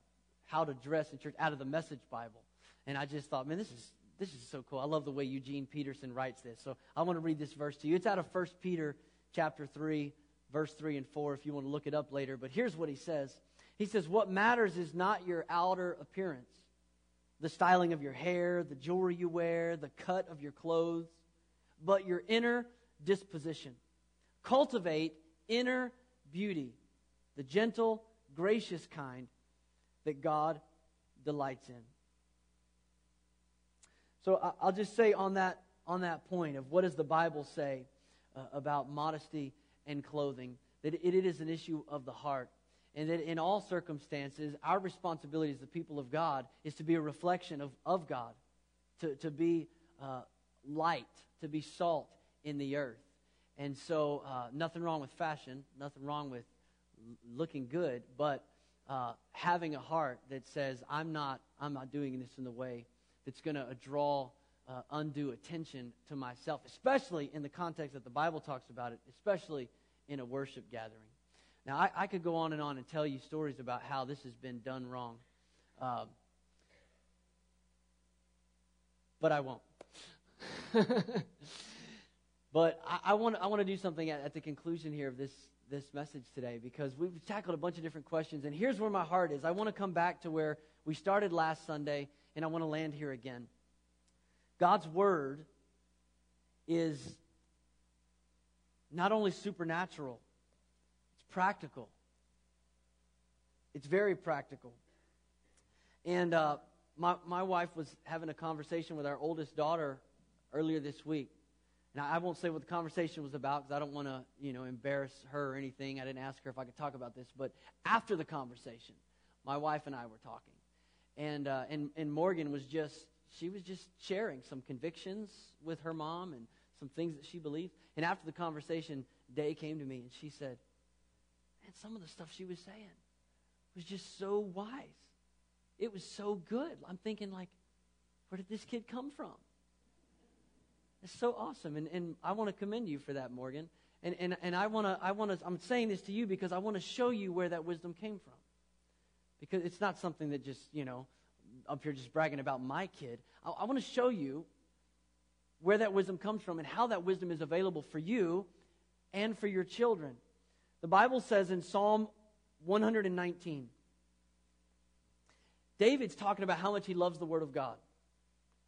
how to dress in church out of the Message Bible, and I just thought, man, this is this is so cool. I love the way Eugene Peterson writes this. So I want to read this verse to you. It's out of 1 Peter chapter 3, verse 3 and 4 if you want to look it up later. But here's what he says He says, What matters is not your outer appearance, the styling of your hair, the jewelry you wear, the cut of your clothes, but your inner disposition. Cultivate inner beauty, the gentle, gracious kind that God delights in. So I'll just say on that, on that point of what does the Bible say uh, about modesty and clothing, that it, it is an issue of the heart. And that in all circumstances, our responsibility as the people of God is to be a reflection of, of God, to, to be uh, light, to be salt in the earth. And so, uh, nothing wrong with fashion, nothing wrong with looking good, but uh, having a heart that says, I'm not, I'm not doing this in the way that's going to draw uh, undue attention to myself, especially in the context that the Bible talks about it, especially in a worship gathering. Now, I, I could go on and on and tell you stories about how this has been done wrong, uh, but I won't. but I, want I want to do something at, at the conclusion here of this this message today because we've tackled a bunch of different questions, and here's where my heart is. I want to come back to where we started last Sunday, and I want to land here again. God's word is not only supernatural, practical. It's very practical. And uh, my, my wife was having a conversation with our oldest daughter earlier this week. And I won't say what the conversation was about because I don't want to, you know, embarrass her or anything. I didn't ask her if I could talk about this. But after the conversation, my wife and I were talking. And, uh, and, and Morgan was just, she was just sharing some convictions with her mom and some things that she believed. And after the conversation, Day came to me and she said, Some of the stuff she was saying was just so wise. It was so good. I'm thinking, like, where did this kid come from? It's so awesome. And, and I want to commend you for that, Morgan. And, and, and I want to, I want to, I'm saying this to you because I want to show you where that wisdom came from. Because it's not something that just, you know, up here just bragging about my kid. I, I want to show you where that wisdom comes from and how that wisdom is available for you and for your children. The Bible says in Psalm 119, David's talking about how much he loves the Word of God.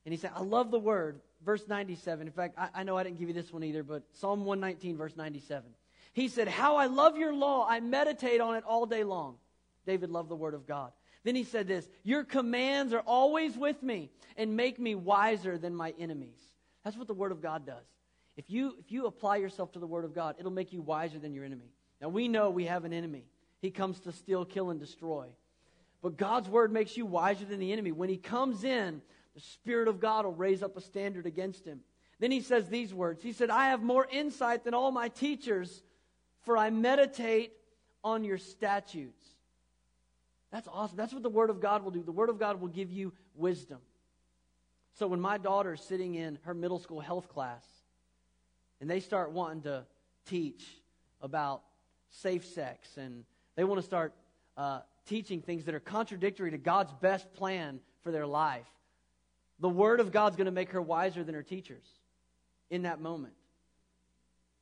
And he said, I love the Word. Verse 97. In fact, I, I know I didn't give you this one either, but Psalm 119, verse 97. He said, How I love your law. I meditate on it all day long. David loved the Word of God. Then he said this Your commands are always with me and make me wiser than my enemies. That's what the Word of God does. If you, if you apply yourself to the Word of God, it'll make you wiser than your enemy. Now, we know we have an enemy. He comes to steal, kill, and destroy. But God's Word makes you wiser than the enemy. When He comes in, the Spirit of God will raise up a standard against him. Then he says these words He said, I have more insight than all my teachers, for I meditate on your statutes. That's awesome. That's what the Word of God will do. The Word of God will give you wisdom. So when my daughter's sitting in her middle school health class and they start wanting to teach about safe sex and they want to start uh, teaching things that are contradictory to God's best plan for their life, the Word of God's going to make her wiser than her teachers in that moment.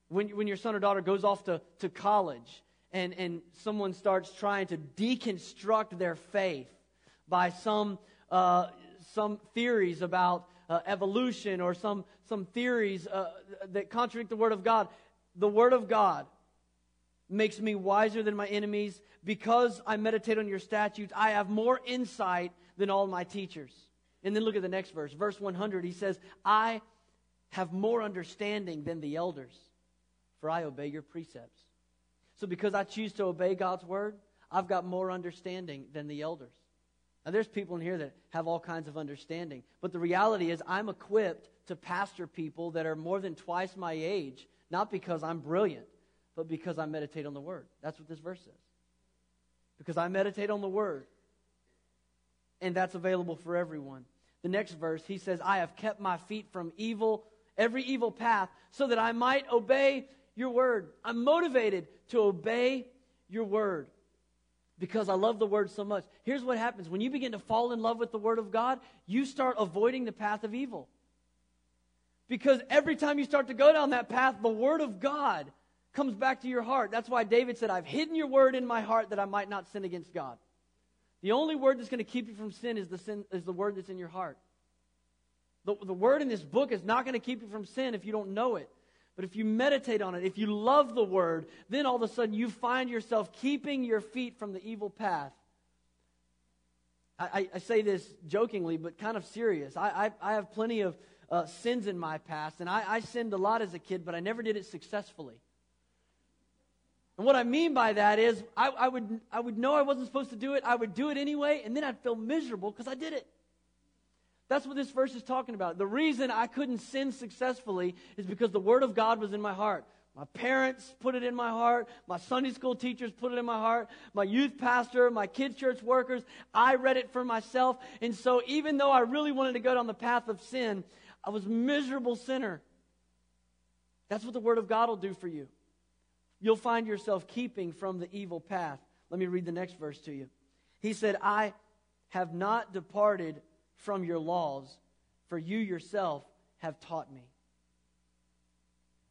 When, when your son or daughter goes off to, to college and, and someone starts trying to deconstruct their faith by some, uh, some theories about uh, evolution or some, some theories uh, that contradict the Word of God, the Word of God makes me wiser than my enemies. Because I meditate on your statutes, I have more insight than all my teachers. And then look at the next verse. Verse 100, he says, I have more understanding than the elders, for I obey your precepts. So because I choose to obey God's word, I've got more understanding than the elders. Now, there's people in here that have all kinds of understanding. But the reality is, I'm equipped to pastor people that are more than twice my age, not because I'm brilliant, but because I meditate on the Word. That's what this verse says. Because I meditate on the Word. And that's available for everyone the next verse, he says, I have kept my feet from evil, every evil path, so that I might obey your word. I'm motivated to obey your word because I love the word so much. Here's what happens when you begin to fall in love with the word of God, you start avoiding the path of evil. Because every time you start to go down that path, the word of God comes back to your heart. That's why David said, I've hidden your word in my heart that I might not sin against God. The only word that's going to keep you from sin is the, sin, is the word that's in your heart. The, the word in this book is not going to keep you from sin if you don't know it. But if you meditate on it, if you love the word, then all of a sudden you find yourself keeping your feet from the evil path. I, I, say this jokingly, but kind of serious. I, I, I have plenty of uh, sins in my past, and I, I sinned a lot as a kid, but I never did it successfully. And what I mean by that is, I, I, would, I would know I wasn't supposed to do it. I would do it anyway, and then I'd feel miserable because I did it. That's what this verse is talking about. The reason I couldn't sin successfully is because the Word of God was in my heart. My parents put it in my heart. My Sunday school teachers put it in my heart. My youth pastor, my kids' church workers, I read it for myself. And so, even though I really wanted to go down the path of sin, I was a miserable sinner. That's what the Word of God will do for you you'll find yourself keeping from the evil path. Let me read the next verse to you. He said, I have not departed from your laws, for you yourself have taught me.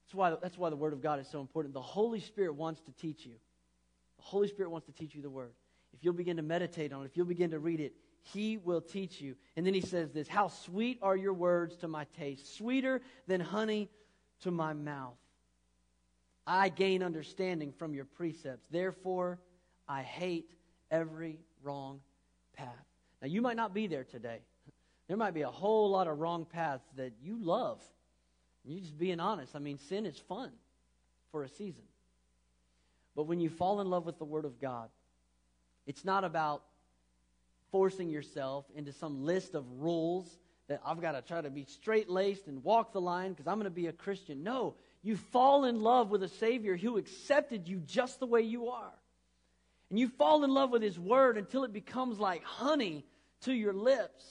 That's why, that's why the Word of God is so important. The Holy Spirit wants to teach you. The Holy Spirit wants to teach you the Word. If you'll begin to meditate on it, if you'll begin to read it, He will teach you. And then He says this How sweet are your words to my taste, sweeter than honey to my mouth. I gain understanding from your precepts. Therefore, I hate every wrong path. Now, you might not be there today. There might be a whole lot of wrong paths that you love. You're just being honest. I mean, sin is fun for a season. But when you fall in love with the Word of God, it's not about forcing yourself into some list of rules that I've got to try to be straight laced and walk the line because I'm going to be a Christian. No, you fall in love with a Savior who accepted you just the way you are. And you fall in love with His Word until it becomes like honey to your lips.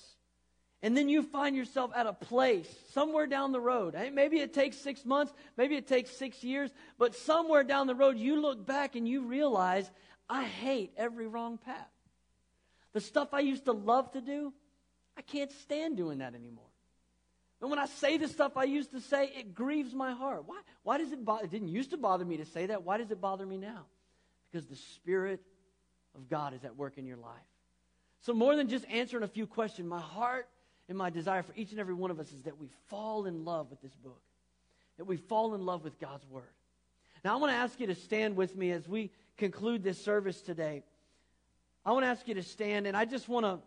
And then you find yourself at a place somewhere down the road. Maybe it takes six months, maybe it takes six years, but somewhere down the road, you look back and you realize, I hate every wrong path. The stuff I used to love to do, I can't stand doing that anymore. And when I say the stuff I used to say, it grieves my heart. Why, why does it bother? It didn't used to bother me to say that. Why does it bother me now? Because the Spirit of God is at work in your life. So, more than just answering a few questions, my heart and my desire for each and every one of us is that we fall in love with this book, that we fall in love with God's Word. Now, I want to ask you to stand with me as we conclude this service today. I want to ask you to stand, and I just want to.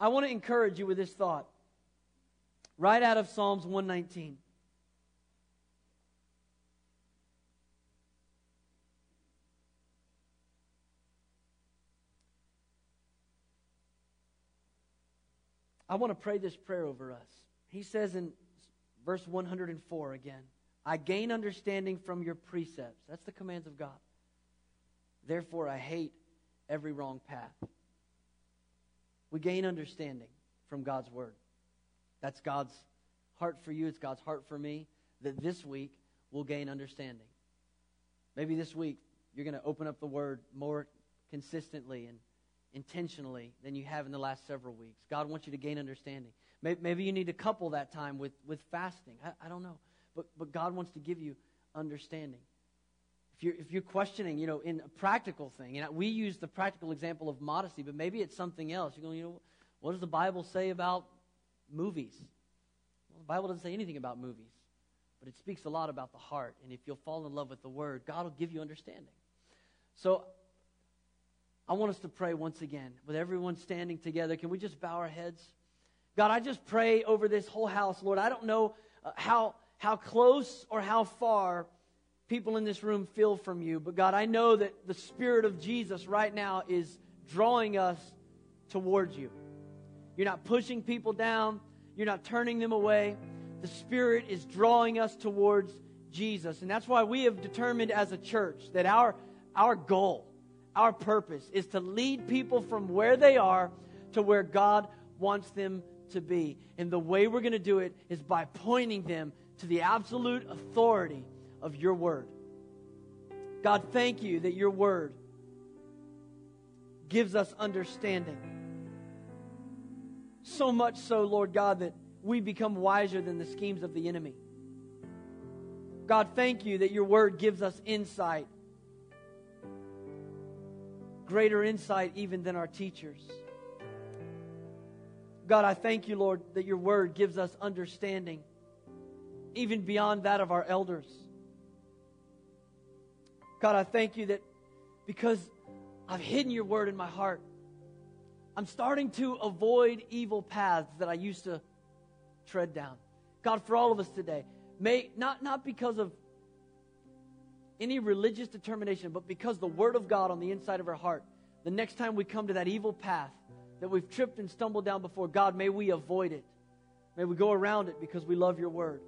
I want to encourage you with this thought. Right out of Psalms 119. I want to pray this prayer over us. He says in verse 104 again, I gain understanding from your precepts. That's the commands of God. Therefore, I hate every wrong path. We gain understanding from God's word. That's God's heart for you. It's God's heart for me that this week we'll gain understanding. Maybe this week you're going to open up the word more consistently and intentionally than you have in the last several weeks. God wants you to gain understanding. Maybe, you need to couple that time with, with fasting. I, I don't know. But, but God wants to give you understanding. If you're, if you're questioning, you know, in a practical thing, and we use the practical example of modesty, but maybe it's something else. You're going, you know, what does the Bible say about movies? Well, the Bible doesn't say anything about movies, but it speaks a lot about the heart. And if you'll fall in love with the Word, God will give you understanding. So I want us to pray once again with everyone standing together. Can we just bow our heads? God, I just pray over this whole house, Lord. I don't know uh, how, how close or how far people in this room feel from you, but God, I know that the Spirit of Jesus right now is drawing us towards you. You're not pushing people down, you're not turning them away. The Spirit is drawing us towards Jesus. And that's why we have determined as a church that our, our goal our purpose is to lead people from where they are to where God wants them to be. And the way we're going to do it is by pointing them to the absolute authority of your word. God, thank you that your word gives us understanding. So much so, Lord God, that we become wiser than the schemes of the enemy. God, thank you that your word gives us insight greater insight even than our teachers. God, I thank you, Lord, that your word gives us understanding even beyond that of our elders. God, I thank you that because I've hidden your word in my heart, I'm starting to avoid evil paths that I used to tread down. God, for all of us today, may not, not because of any religious determination, but because the Word of God on the inside of our heart, the next time we come to that evil path that we've tripped and stumbled down before, God, may we avoid it. May we go around it because we love your Word.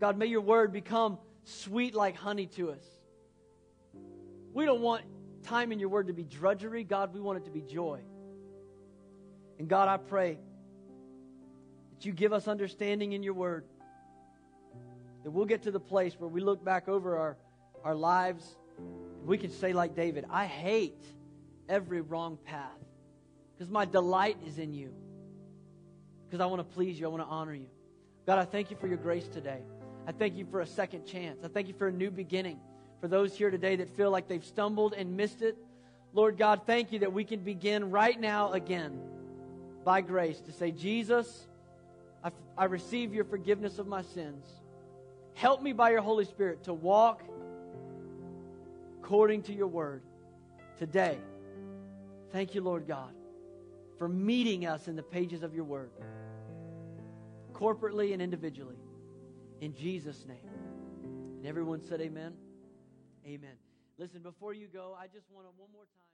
God, may your Word become sweet like honey to us. We don't want time in your Word to be drudgery. God, we want it to be joy. And God, I pray that you give us understanding in your Word that we'll get to the place where we look back over our our lives, we can say, like David, I hate every wrong path because my delight is in you. Because I want to please you, I want to honor you. God, I thank you for your grace today. I thank you for a second chance. I thank you for a new beginning. For those here today that feel like they've stumbled and missed it, Lord God, thank you that we can begin right now again by grace to say, Jesus, I, I receive your forgiveness of my sins. Help me by your Holy Spirit to walk according to your word today. Thank you, Lord God, for meeting us in the pages of your word, corporately and individually. In Jesus' name. And everyone said, Amen. Amen. Listen, before you go, I just want to one more time.